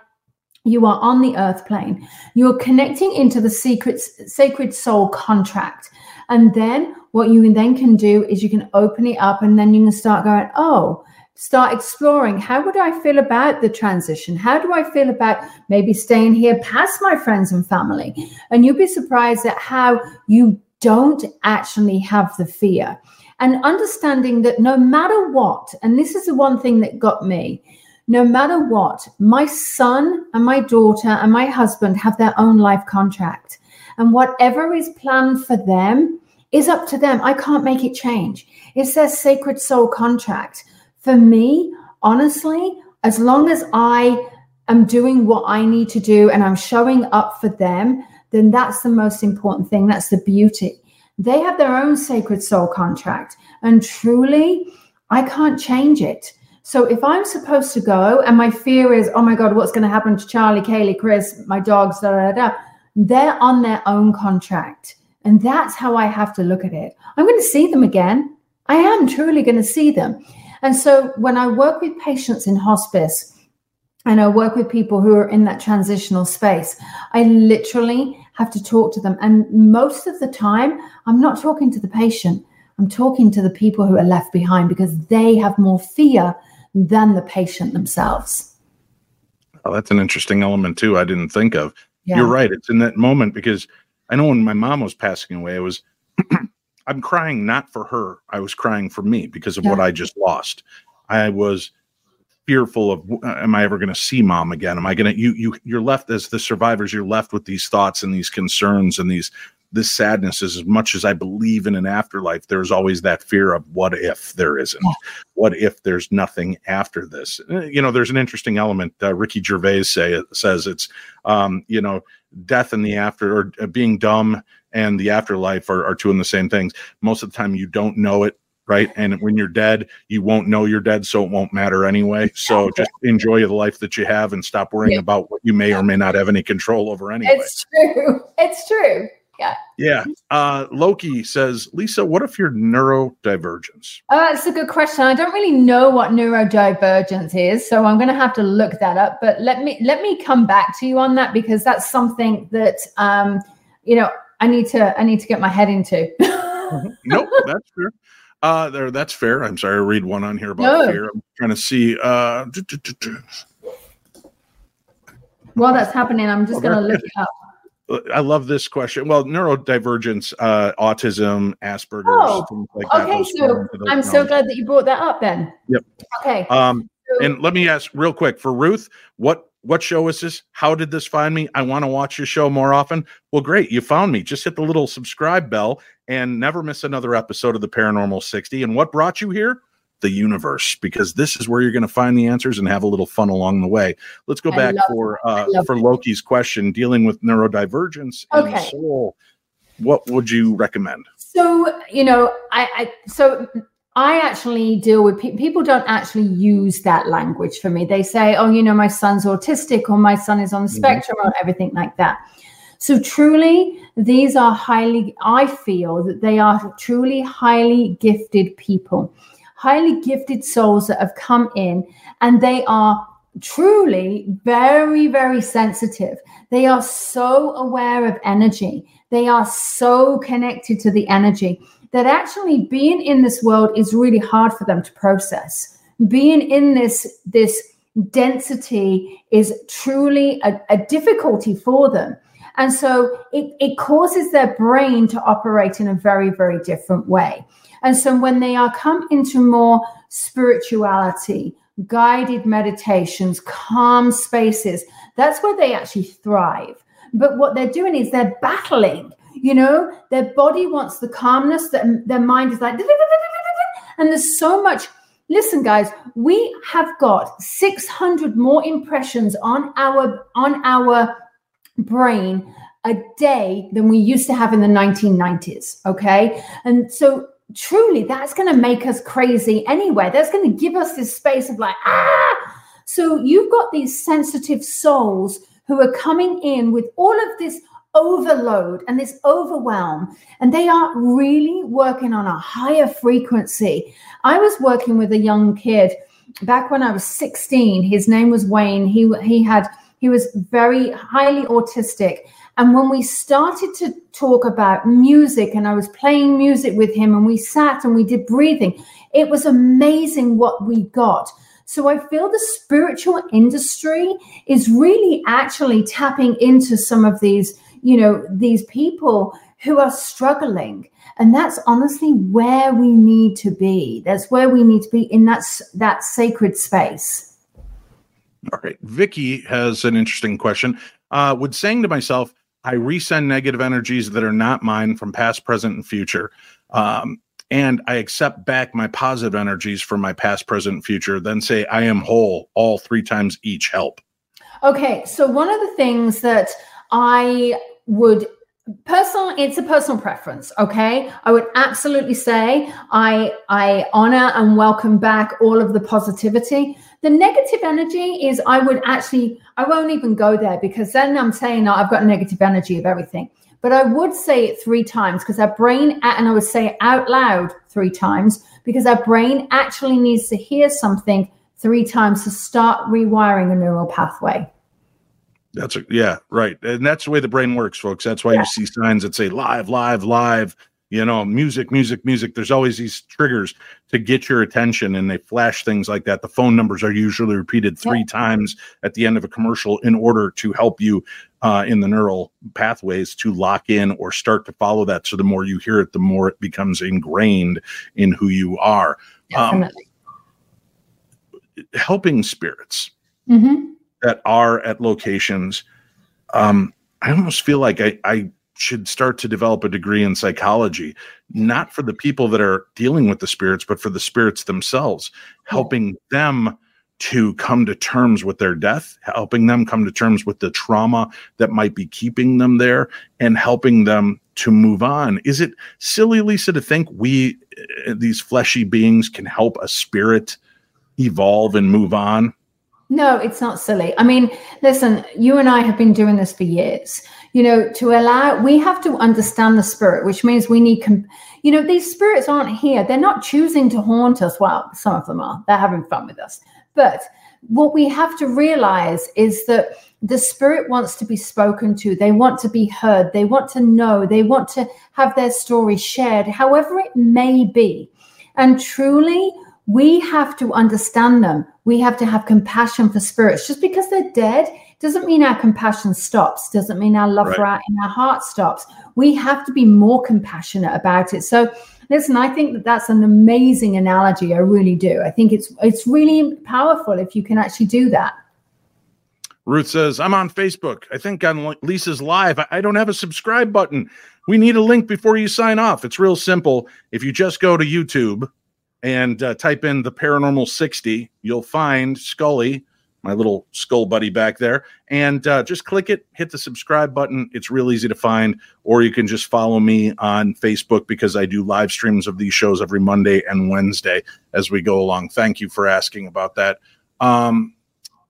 you are on the earth plane you're connecting into the secret sacred soul contract and then what you then can do is you can open it up and then you can start going oh start exploring. How would i feel about the transition? How do i feel about maybe staying here past my friends and family? And you'll be surprised at how you don't actually have the fear. And understanding that no matter what and this is the one thing that got me no matter what, my son and my daughter and my husband have their own life contract. And whatever is planned for them is up to them. I can't make it change. It's their sacred soul contract. For me, honestly, as long as I am doing what I need to do and I'm showing up for them, then that's the most important thing. That's the beauty. They have their own sacred soul contract. And truly, I can't change it. So if I'm supposed to go and my fear is, oh my God, what's going to happen to Charlie, Kaylee, Chris, my dogs, da, da, da, they're on their own contract. And that's how I have to look at it. I'm going to see them again. I am truly going to see them. And so when I work with patients in hospice and I work with people who are in that transitional space, I literally have to talk to them. And most of the time, I'm not talking to the patient. I'm talking to the people who are left behind because they have more fear than the patient themselves.
Oh, that's an interesting element too. I didn't think of.
Yeah.
You're right. It's in that moment because I know when my mom was passing away, I was I'm crying not for her. I was crying for me because of what I just lost. I was fearful of uh, am I ever going to see mom again? Am I going to you you you're left as the survivors you're left with these thoughts and these concerns and these this sadness is as much as I believe in an afterlife there's always that fear of what if there isn't? What if there's nothing after this? Uh, you know there's an interesting element uh, Ricky Gervais say says it's um you know death and the after or uh, being dumb and the afterlife are, are two and the same things. Most of the time you don't know it right? And when you're dead you won't know you're dead so it won't matter anyway. So just enjoy the life that you have and stop worrying
Yeah.
about what you may or may not have any control over anyway.
It's true. It's true.
Yeah uh loki says lisa what if you're neurodivergence
Oh, that's a good question. I don't really know what neurodivergence is, so I'm going to have to look that up. But let me let me come back to you on that because that's something that um, you know I need to I need to get my head into.
nope that's fair uh there that's fair i'm sorry i read one on here about
No.
fear i'm trying to see uh.
While that's happening, I'm just going to look it up.
I love this question. Well, neurodivergence, uh, autism, Asperger's,
Oh,
things like that.
Okay,
those
so
fall into those
I'm so glad that you brought that up then.
Yep.
Okay.
Um,
so-
and let me ask real quick for Ruth, what what show is this? How did this find me? I want to watch your show more often. Well, great, you found me. Just hit the little subscribe bell and never miss another episode of the Paranormal 60. And what brought you here? The universe, because this is where you're going to find the answers and have a little fun along the way. Let's go
I
back for uh, for Loki's question, dealing with neurodivergence and the
Okay.
soul. What would you recommend?
So, you know, I, I so I actually deal with pe- people don't actually use that language for me. They say, "Oh, you know, my son's autistic or my son is on the
Mhm.
spectrum or everything like that." So truly, these are highly I feel that they are truly highly gifted people. Highly gifted souls that have come in and they are truly very very sensitive. They are so aware of energy. They are so connected to the energy that actually being in this world is really hard for them to process. Being in this this density is truly a, a difficulty for them. And so it, it causes their brain to operate in a very, very different way. And so when they are come into more spirituality, guided meditations, calm spaces, that's where they actually thrive. But what they're doing is they're battling. You know, their body wants the calmness, their, their mind is like, and there's so much. Listen, guys, we have got 600 more impressions on our on our brain a day than we used to have in the 1990s. Okay, and so truly, that's going to make us crazy anyway. That's going to give us this space of like ah. So you've got these sensitive souls who are coming in with all of this overload and this overwhelm and they are really working on a higher frequency i was working with a young kid back when i was 16 his name was wayne he he had he was very highly autistic and when we started to talk about music and i was playing music with him and we sat and we did breathing it was amazing what we got so I feel the spiritual industry is really actually tapping into some of these, you know, these people who are struggling. And that's honestly where we need to be. That's where we need to be in that that sacred space.
All right. Vicky has an interesting question. Uh, would saying to myself, I resend negative energies that are not mine from past, present, and future. Um, and I accept back my positive energies from my past, present, and future, then say I am whole all three times each help.
Okay, so one of the things that I would personal it's a personal preference okay i would absolutely say i i honor and welcome back all of the positivity the negative energy is i would actually i won't even go there because then i'm saying oh, i've got negative energy of everything but i would say it three times because our brain and i would say it out loud three times because our brain actually needs to hear something three times to start rewiring a neural pathway
That's a, yeah, right. And that's the way the brain works, folks. That's why
Yeah.
you see signs that say live, live, live, you know, music, music, music. There's always these triggers to get your attention and they flash things like that. The phone numbers are usually repeated three times at the end of a commercial in order to help you uh, in the neural pathways to lock in or start to follow that. So the more you hear it, the more it becomes ingrained in who you are. Um,
definitely
helping spirits.
Mhm.
that are at locations um i almost feel like i i should start to develop a degree in psychology not for the people that are dealing with the spirits but for the spirits themselves helping them to come to terms with their death helping them come to terms with the trauma that might be keeping them there and helping them to move on is it silly lisa to think we uh, these fleshy beings can help a spirit evolve and move on
No, it's not silly. I mean, listen, you and I have been doing this for years. You know, to allow, we have to understand the spirit, which means we need, com- you know, these spirits aren't here. They're not choosing to haunt us. Well, some of them are. They're having fun with us. But what we have to realize is that the spirit wants to be spoken to. They want to be heard. They want to know. They want to have their story shared, however it may be. And truly, we have to understand them. We have to have compassion for spirits. Just because they're dead, doesn't mean our compassion stops, doesn't mean our love
Right.
for our in our heart stops. We have to be more compassionate about it. So listen, I think that that's an amazing analogy. I really do. I think it's it's really powerful if you can actually do that.
Ruth says, I'm on Facebook. I think on Lisa's live. I- don't have a subscribe button. We need a link before you sign off. It's real simple. If you just go to YouTube and uh, type in the paranormal 60, you'll find Scully, my little skull buddy back there, and uh, just click it, hit the subscribe button. It's real easy to find. Or you can just follow me on Facebook because I do live streams of these shows every Monday and Wednesday as we go along. Thank you for asking about that. Um,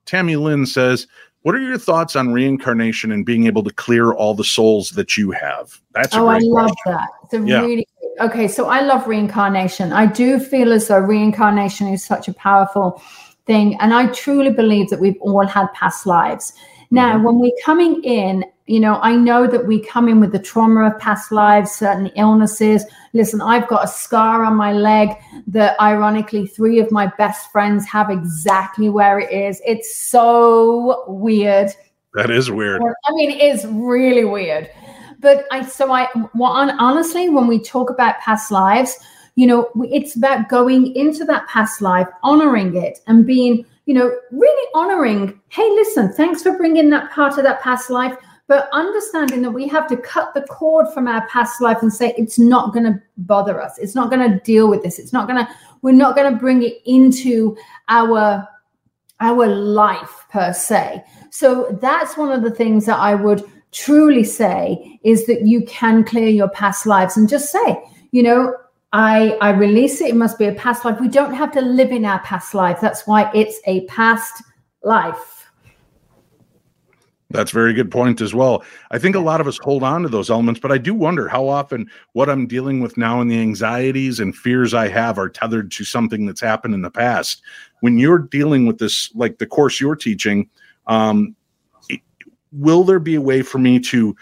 Tammy Lynn says, What are your thoughts on reincarnation and being able to clear all the souls that you have? That's a
Oh, I love
question.
that. It's a
Yeah.
really okay. So I love reincarnation. I do feel as though reincarnation is such a powerful thing, and I truly believe that we've all had past lives. Now,
Mm-hmm.
when we're coming in, you know, I know that we come in with the trauma of past lives, certain illnesses. Listen, I've got a scar on my leg that, ironically, three of my best friends have exactly where it is. It's so weird.
That is weird.
I mean, it is really weird. But I, so I, well, hon- honestly, when we talk about past lives, you know, it's about going into that past life, honoring it, and being, you know, really honoring. Hey, listen, thanks for bringing that part of that past life, but understanding that we have to cut the cord from our past life and say it's not going to bother us. It's not going to deal with this. It's not going to. We're not going to bring it into our our life per se. So that's one of the things that I would truly say is that you can clear your past lives and just say, you know, I I release it. It must be a past life. We don't have to live in our past life. That's why it's a past life.
That's a very good point as well. I think a lot of us hold on to those elements, but I do wonder how often what I'm dealing with now and the anxieties and fears I have are tethered to something that's happened in the past. When you're dealing with this, like the course you're teaching, um, it- will there be a way for me to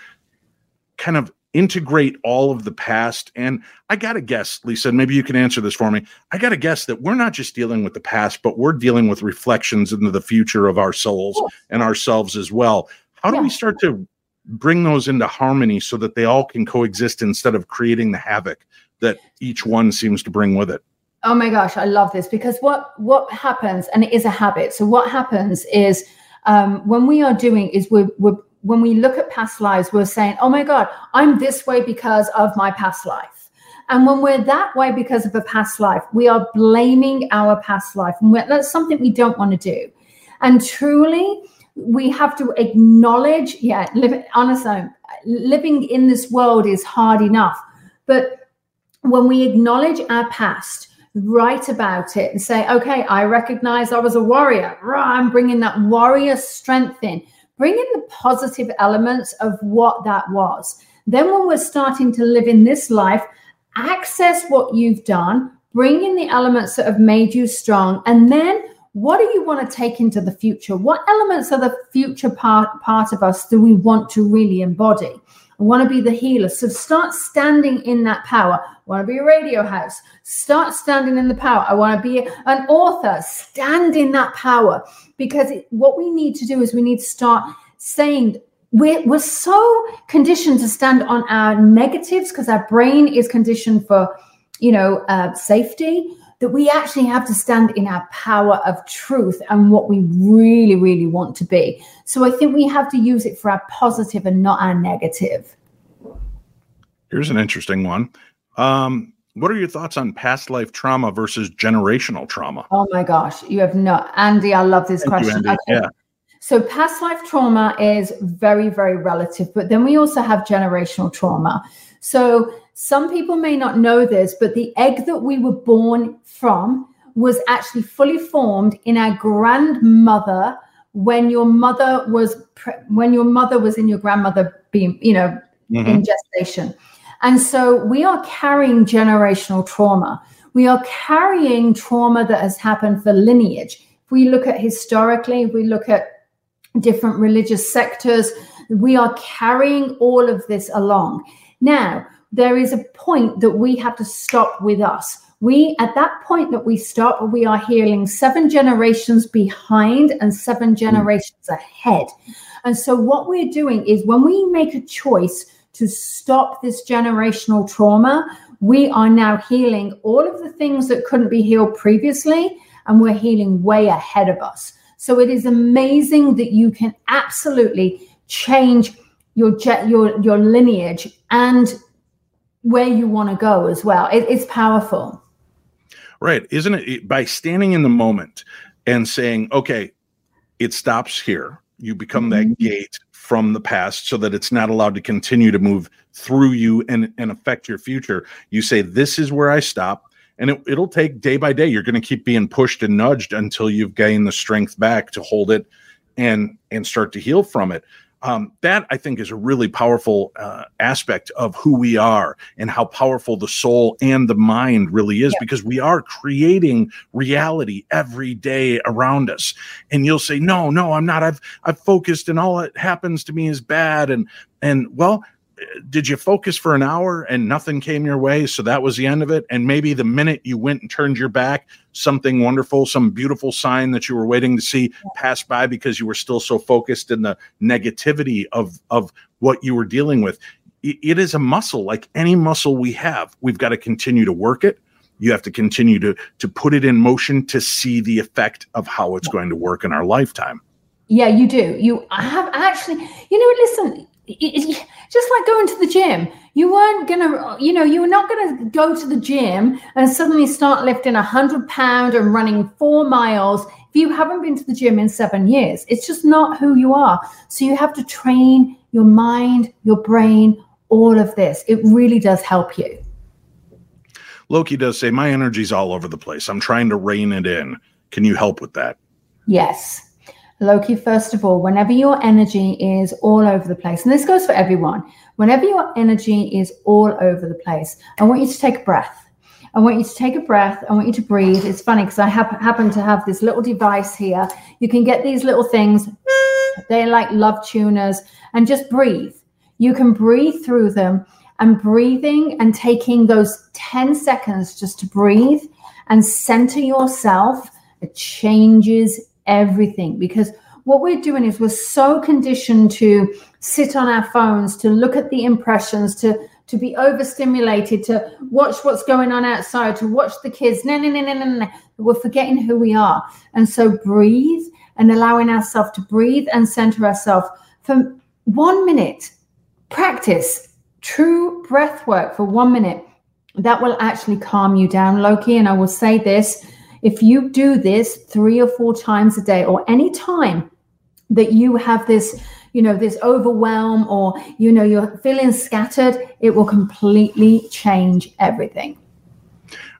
kind of integrate all of the past? And I got to guess, Lisa, and maybe you can answer this for me. I got to guess that we're not just dealing with the past, but we're dealing with reflections into the future of our souls and ourselves as well. How do we start to bring those into harmony so that they all can coexist instead of creating the havoc that each one seems to bring with it?
Oh my gosh, I love this because what what happens, and it is a habit. So what happens is um, when we are doing is we're, we're when we look at past lives, we're saying, "Oh my God, I'm this way because of my past life." And when we're that way because of a past life, we are blaming our past life, and that's something we don't want to do. And truly, we have to acknowledge, yeah, living honestly, um, living in this world is hard enough, but when we acknowledge our past, write about it and say, okay, I recognize I was a warrior. I'm bringing that warrior strength in, bring in the positive elements of what that was. Then, when we're starting to live in this life, access what you've done, bring in the elements that have made you strong, and then what do you want to take into the future? What elements of the future part, part of us do we want to really embody? I want to be the healer. So start standing in that power. I want to be a radio house. Start standing in the power. I want to be an author. Stand in that power. Because it, what we need to do is we need to start saying, we're, we're so conditioned to stand on our negatives because our brain is conditioned for, you know, uh, safety that we actually have to stand in our power of truth and what we really, really want to be. So I think we have to use it for our positive and not our negative.
Here's an interesting one. Um, what are your thoughts on past life trauma versus generational trauma?
Oh my gosh, you have not, Andy. I love this
Thank
question. Okay.
Yeah.
So past life trauma is very, very relative, but then we also have generational trauma. So some people may not know this, but the egg that we were born from was actually fully formed in our grandmother when your mother was pre- when your mother was in your grandmother being, you know,
Mhm.
in gestation. And so we are carrying generational trauma. We are carrying trauma that has happened for lineage. If we look at historically, if we look at different religious sectors, we are carrying all of this along. Now, there is a point that we have to stop with us. we at that point that we stop, we are healing seven generations behind and seven hmm. generations ahead. And so, what we're doing is when we make a choice to stop this generational trauma, we are now healing all of the things that couldn't be healed previously, and we're healing way ahead of us. So, it is amazing that you can absolutely change your your your lineage and where you want to go as well. It, it's powerful.
Right. Isn't it by standing in the moment and saying, okay, it stops here. You become that mm-hmm. gate from the past so that it's not allowed to continue to move through you and, and affect your future. You say, this is where I stop. And it, it'll take day by day. You're going to keep being pushed and nudged until you've gained the strength back to hold it and and start to heal from it um, that I think is a really powerful uh, aspect of who we are and how powerful the soul and the mind really is yeah. because we are creating reality every day around us. And you'll say, "No, no, I'm not. I've I've focused, and all that happens to me is bad." And and well, did you focus for an hour and nothing came your way? So that was the end of it. And maybe the minute you went and turned your back something wonderful some beautiful sign that you were waiting to see pass by because you were still so focused in the negativity of of what you were dealing with. It is a muscle like any muscle we have. We've got to continue to work it. You have to continue to to put it in motion to see the effect of how it's going to work in our lifetime.
Yeah you do. You have actually you know listen just like going to the gym. You weren't gonna you know you were not gonna go to the gym and suddenly start lifting a hundred pound and running four miles if you haven't been to the gym in seven years. It's just not who you are. So you have to train your mind your brain all of this. It really does help you.
Loki does say my energy's all over the place. I'm trying to rein it in. Can you help with that?
Yes Loki, first of all, whenever your energy is all over the place, and this goes for everyone, whenever your energy is all over the place, I want you to take a breath. I want you to take a breath. I want you to breathe. It's funny because I have, happen to have this little device here. You can get these little things, they're like love tuners, and just breathe. You can breathe through them and breathing and taking those 10 seconds just to breathe and center yourself. It changes everything. Because what we're doing is we're so conditioned to sit on our phones to look at the impressions to to be overstimulated to watch what's going on outside to watch the kids. No no no no no no we're forgetting who we are. And so breathe and allowing ourselves to breathe and center ourselves for one minute. Practice. True breath work for one minute. That will actually calm you down. Loki and i will say this if you do this three or four times a day or any time that you have this you know this overwhelm or you know you're feeling scattered it will completely change everything.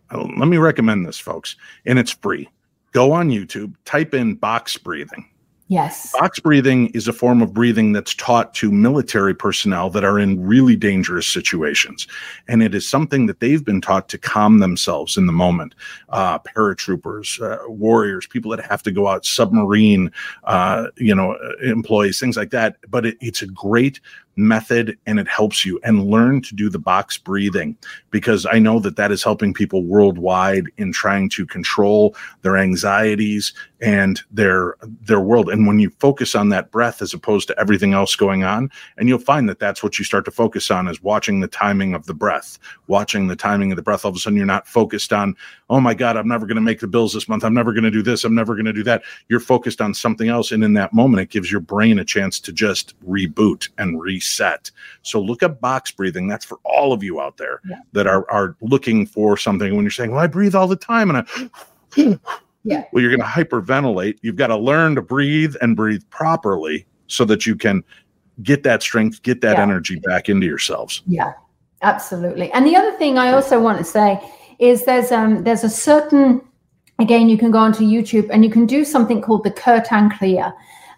Uh, let me recommend this folks and it's free. Go on youtube type in box breathing
Yes.
Box breathing is a form of breathing that's taught to military personnel that are in really dangerous situations. And it is something that they've been taught to calm themselves in the moment. Uh, paratroopers, uh, warriors, people that have to go out, submarine, uh, you know, employees, things like that. But it, it's a great method and it helps you and learn to do the box breathing because I know that that is helping people worldwide in trying to control their anxieties and their their world. And when you focus on that breath as opposed to everything else going on and you'll find that that's what you start to focus on is watching the timing of the breath watching the timing of the breath. All of a sudden you're not focused on oh my god i'm never going to make the bills this month. I'm never going to do this. I'm never going to do that. You're focused on something else and in that moment it gives your brain a chance to just reboot and reset. So look up box breathing. That's for all of you out there yeah. that are are looking for something. When you're saying well i breathe all the time and i
yeah.
Well, you're going to hyperventilate. You've got to learn to breathe and breathe properly so that you can get that strength, get that yeah. energy back into yourselves.
Yeah, absolutely. And the other thing I also want to say is there's um there's a certain again you can go onto YouTube and you can do something called the Kirtan Kriya.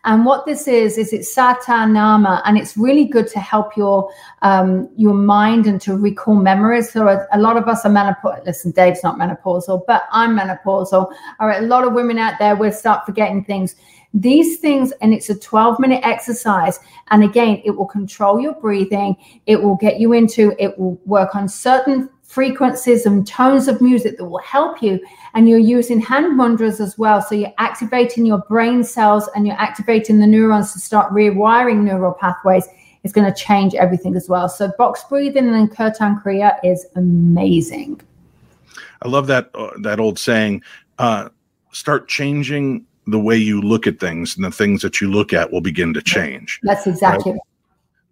And what this is is it's Sa Ta Na Ma, and it's really good to help your um, your mind and to recall memories. So a, a lot of us are menopausal. Listen, Dave's not menopausal, but I'm menopausal. All right, a lot of women out there will start forgetting things. These things, and it's a 12 minute exercise. And again, it will control your breathing. It will get you into, it will work on certain frequencies and tones of music that will help you. And you're using hand mudras as well. So you're activating your brain cells and you're activating the neurons to start rewiring neural pathways. It's going to change everything as well. So box breathing and Kirtan Kriya is amazing.
I love that uh, that old saying. Uh, start changing the way you look at things, and the things that you look at will begin to change.
That's exactly. Right?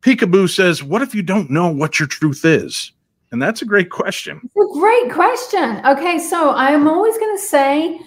Peekaboo says, "What if you don't know what your truth is?" And that's a great question.
A great question. Okay, so I'm always going to say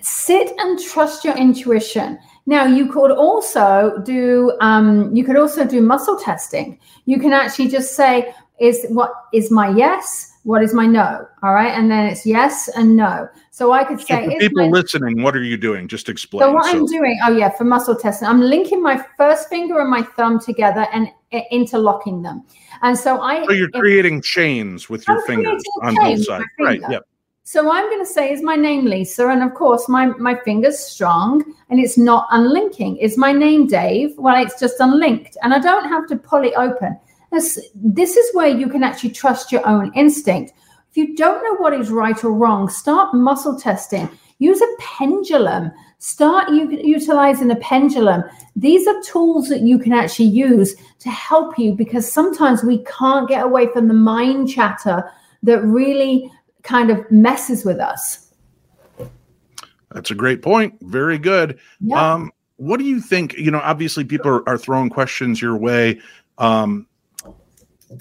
sit and trust your intuition. Now you could also do um, you could also do muscle testing. You can actually just say, is what is my yes? What is my no? All right, and then it's yes and no. So I could say,
so people my, listening, what are you doing? Just explain.
So what so. I'm doing, oh yeah, for muscle testing, I'm linking my first finger and my thumb together and interlocking them. And so I.
So you're creating chains with your I'm fingers on both sides, right? Yep.
So I'm going to say, is my name Lisa? And of course, my my finger's strong, and it's not unlinking. Is my name Dave? Well, it's just unlinked, and I don't have to pull it open. This, this is where you can actually trust your own instinct. If you don't know what is right or wrong, start muscle testing. Use a pendulum. Start u- utilizing a pendulum. These are tools that you can actually use to help you because sometimes we can't get away from the mind chatter that really kind of messes with us.
That's a great point. Very good. Yeah. Um, what do you think? You know, obviously, people are, are throwing questions your way. Um,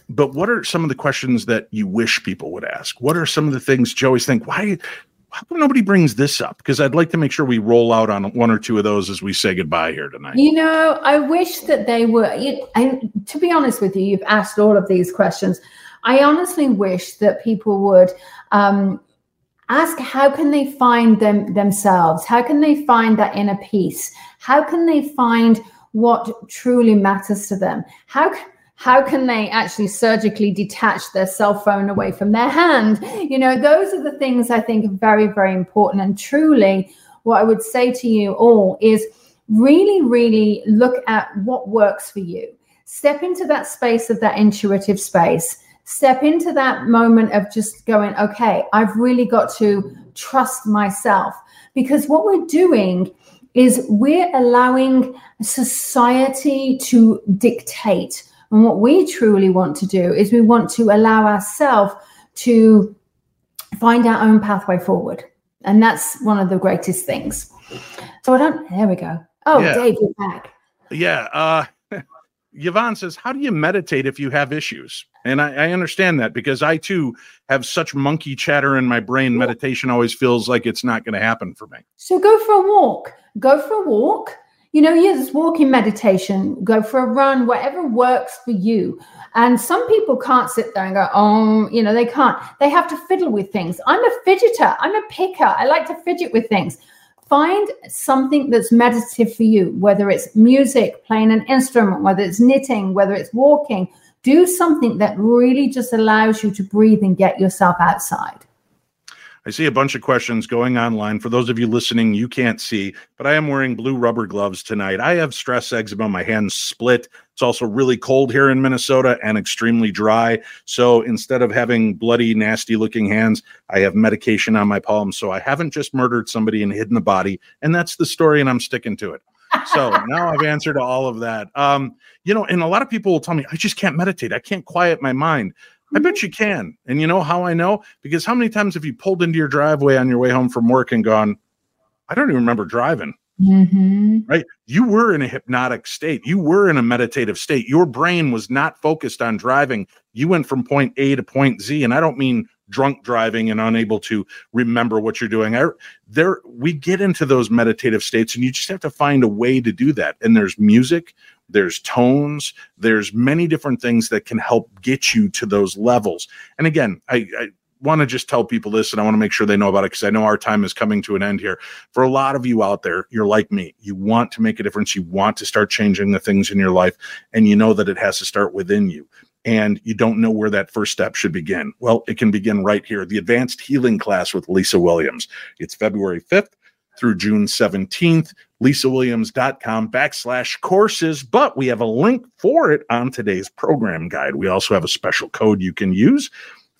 but what are some of the questions that you wish people would ask? What are some of the things Joey's think? Why, come nobody brings this up? Because I'd like to make sure we roll out on one or two of those as we say goodbye here tonight.
You know, I wish that they were. I, to be honest with you, you've asked all of these questions. I honestly wish that people would um, ask how can they find them themselves? How can they find that inner peace? How can they find what truly matters to them? How how can they actually surgically detach their cell phone away from their hand? You know, those are the things I think are very, very important. And truly, what I would say to you all is really, really look at what works for you. Step into that space of that intuitive space. Step into that moment of just going, okay, I've really got to trust myself. Because what we're doing is we're allowing society to dictate and what we truly want to do is we want to allow ourselves to find our own pathway forward. And that's one of the greatest things. So I don't, there we go. Oh, yeah. Dave, you're back.
Yeah. Uh, Yvonne says, How do you meditate if you have issues? And I, I, understand that because I too have such monkey chatter in my brain. Meditation always feels like it's not going to happen for me.
So go for a walk. Go for a walk you know, you just walk in meditation, go for a run, whatever works for you. And some people can't sit there and go, oh, you know, they can't. They have to fiddle with things. I'm a fidgeter, I'm a picker. I like to fidget with things. Find something that's meditative for you, whether it's music, playing an instrument, whether it's knitting, whether it's walking. Do something that really just allows you to breathe and get yourself outside.
I see a bunch of questions going online. For those of you listening, you can't see, but I am wearing blue rubber gloves tonight. I have stress eczema. My hands split. It's also really cold here in Minnesota and extremely dry. So instead of having bloody, nasty looking hands, I have medication on my palms. So I haven't just murdered somebody and hidden the body. And that's the story, and I'm sticking to it. so now I've answered all of that. Um, you know, and a lot of people will tell me, I just can't meditate. I can't quiet my mind. I bet mm-hmm. you can. And you know how I know? Because how many times have you pulled into your driveway on your way home from work and gone, I don't even remember driving? Mm-hmm. Right? You were in a hypnotic state. You were in a meditative state. Your brain was not focused on driving. You went from point A to point Z. And I don't mean drunk driving and unable to remember what you're doing. I, there, we get into those meditative states, and you just have to find a way to do that. And there's music, there's tones, there's many different things that can help get you to those levels. And again, I, I want to just tell people this and I want to make sure they know about it because I know our time is coming to an end here. For a lot of you out there, you're like me. You want to make a difference. You want to start changing the things in your life, and you know that it has to start within you. And you don't know where that first step should begin. Well, it can begin right here. The Advanced Healing class with Lisa Williams. It's February 5th through June 17th. LisaWilliams.com backslash courses, but we have a link for it on today's program guide. We also have a special code you can use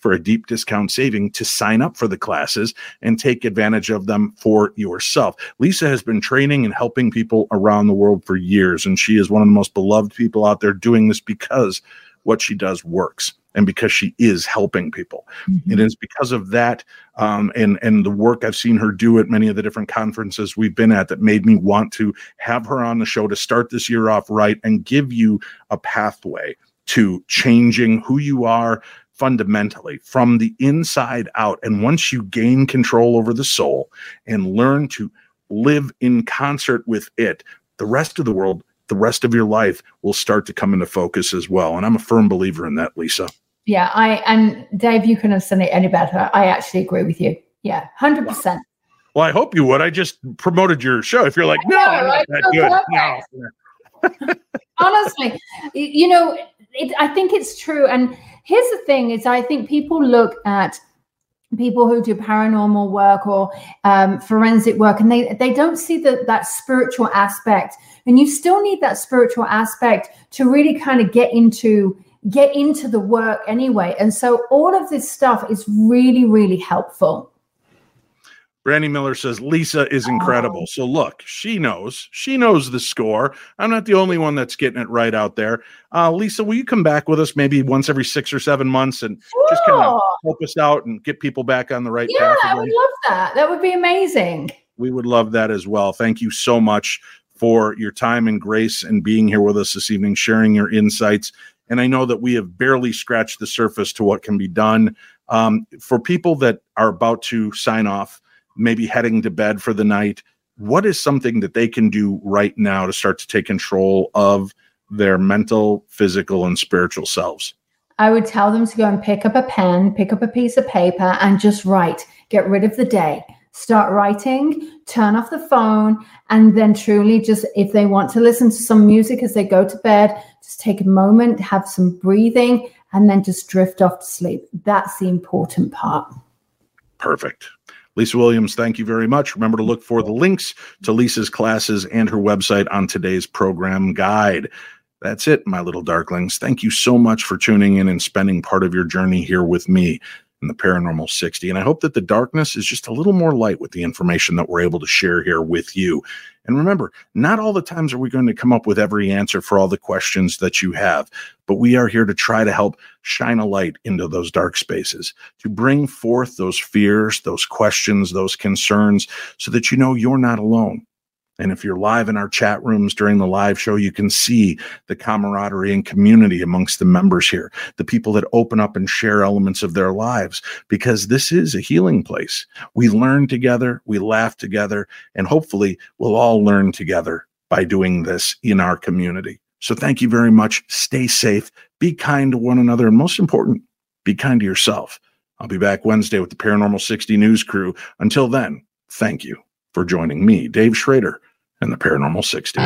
for a deep discount saving to sign up for the classes and take advantage of them for yourself. Lisa has been training and helping people around the world for years, and she is one of the most beloved people out there doing this because what she does works and because she is helping people. Mm-hmm. It is because of that um, and and the work I've seen her do at many of the different conferences we've been at that made me want to have her on the show to start this year off right and give you a pathway to changing who you are fundamentally from the inside out. And once you gain control over the soul and learn to live in concert with it, the rest of the world, the rest of your life will start to come into focus as well. And I'm a firm believer in that, Lisa.
Yeah, I and Dave, you couldn't have said it any better. I actually agree with you. Yeah, hundred percent.
Well, I hope you would. I just promoted your show. If you're like, no, that
good. No. Honestly, you know, it, I think it's true. And here's the thing: is I think people look at people who do paranormal work or um, forensic work, and they they don't see that that spiritual aspect. And you still need that spiritual aspect to really kind of get into get into the work anyway. And so all of this stuff is really, really helpful.
Brandy Miller says Lisa is incredible. Oh. So look, she knows. She knows the score. I'm not the only one that's getting it right out there. Uh, Lisa, will you come back with us maybe once every six or seven months and sure. just kind of help us out and get people back on the right
yeah,
path?
Yeah, I would love that. That would be amazing.
We would love that as well. Thank you so much for your time and grace and being here with us this evening, sharing your insights. And I know that we have barely scratched the surface to what can be done. Um, for people that are about to sign off, maybe heading to bed for the night, what is something that they can do right now to start to take control of their mental, physical, and spiritual selves?
I would tell them to go and pick up a pen, pick up a piece of paper, and just write. Get rid of the day start writing, turn off the phone, and then truly just if they want to listen to some music as they go to bed, just take a moment, have some breathing, and then just drift off to sleep. That's the important part.
Perfect. Lisa Williams, thank you very much. Remember to look for the links to Lisa's classes and her website on today's program guide. That's it, my little darklings. Thank you so much for tuning in and spending part of your journey here with me in the paranormal 60. And I hope that the darkness is just a little more light with the information that we're able to share here with you. And remember, not all the times are we going to come up with every answer for all the questions that you have, but we are here to try to help shine a light into those dark spaces, to bring forth those fears, those questions, those concerns, so that you know you're not alone. And if you're live in our chat rooms during the live show, you can see the camaraderie and community amongst the members here, the people that open up and share elements of their lives, because this is a healing place. We learn together, we laugh together, and hopefully we'll all learn together by doing this in our community. So thank you very much. Stay safe, be kind to one another, and most important, be kind to yourself. I'll be back Wednesday with the Paranormal 60 News crew. Until then, thank you for joining me, Dave Schrader, and the Paranormal 60.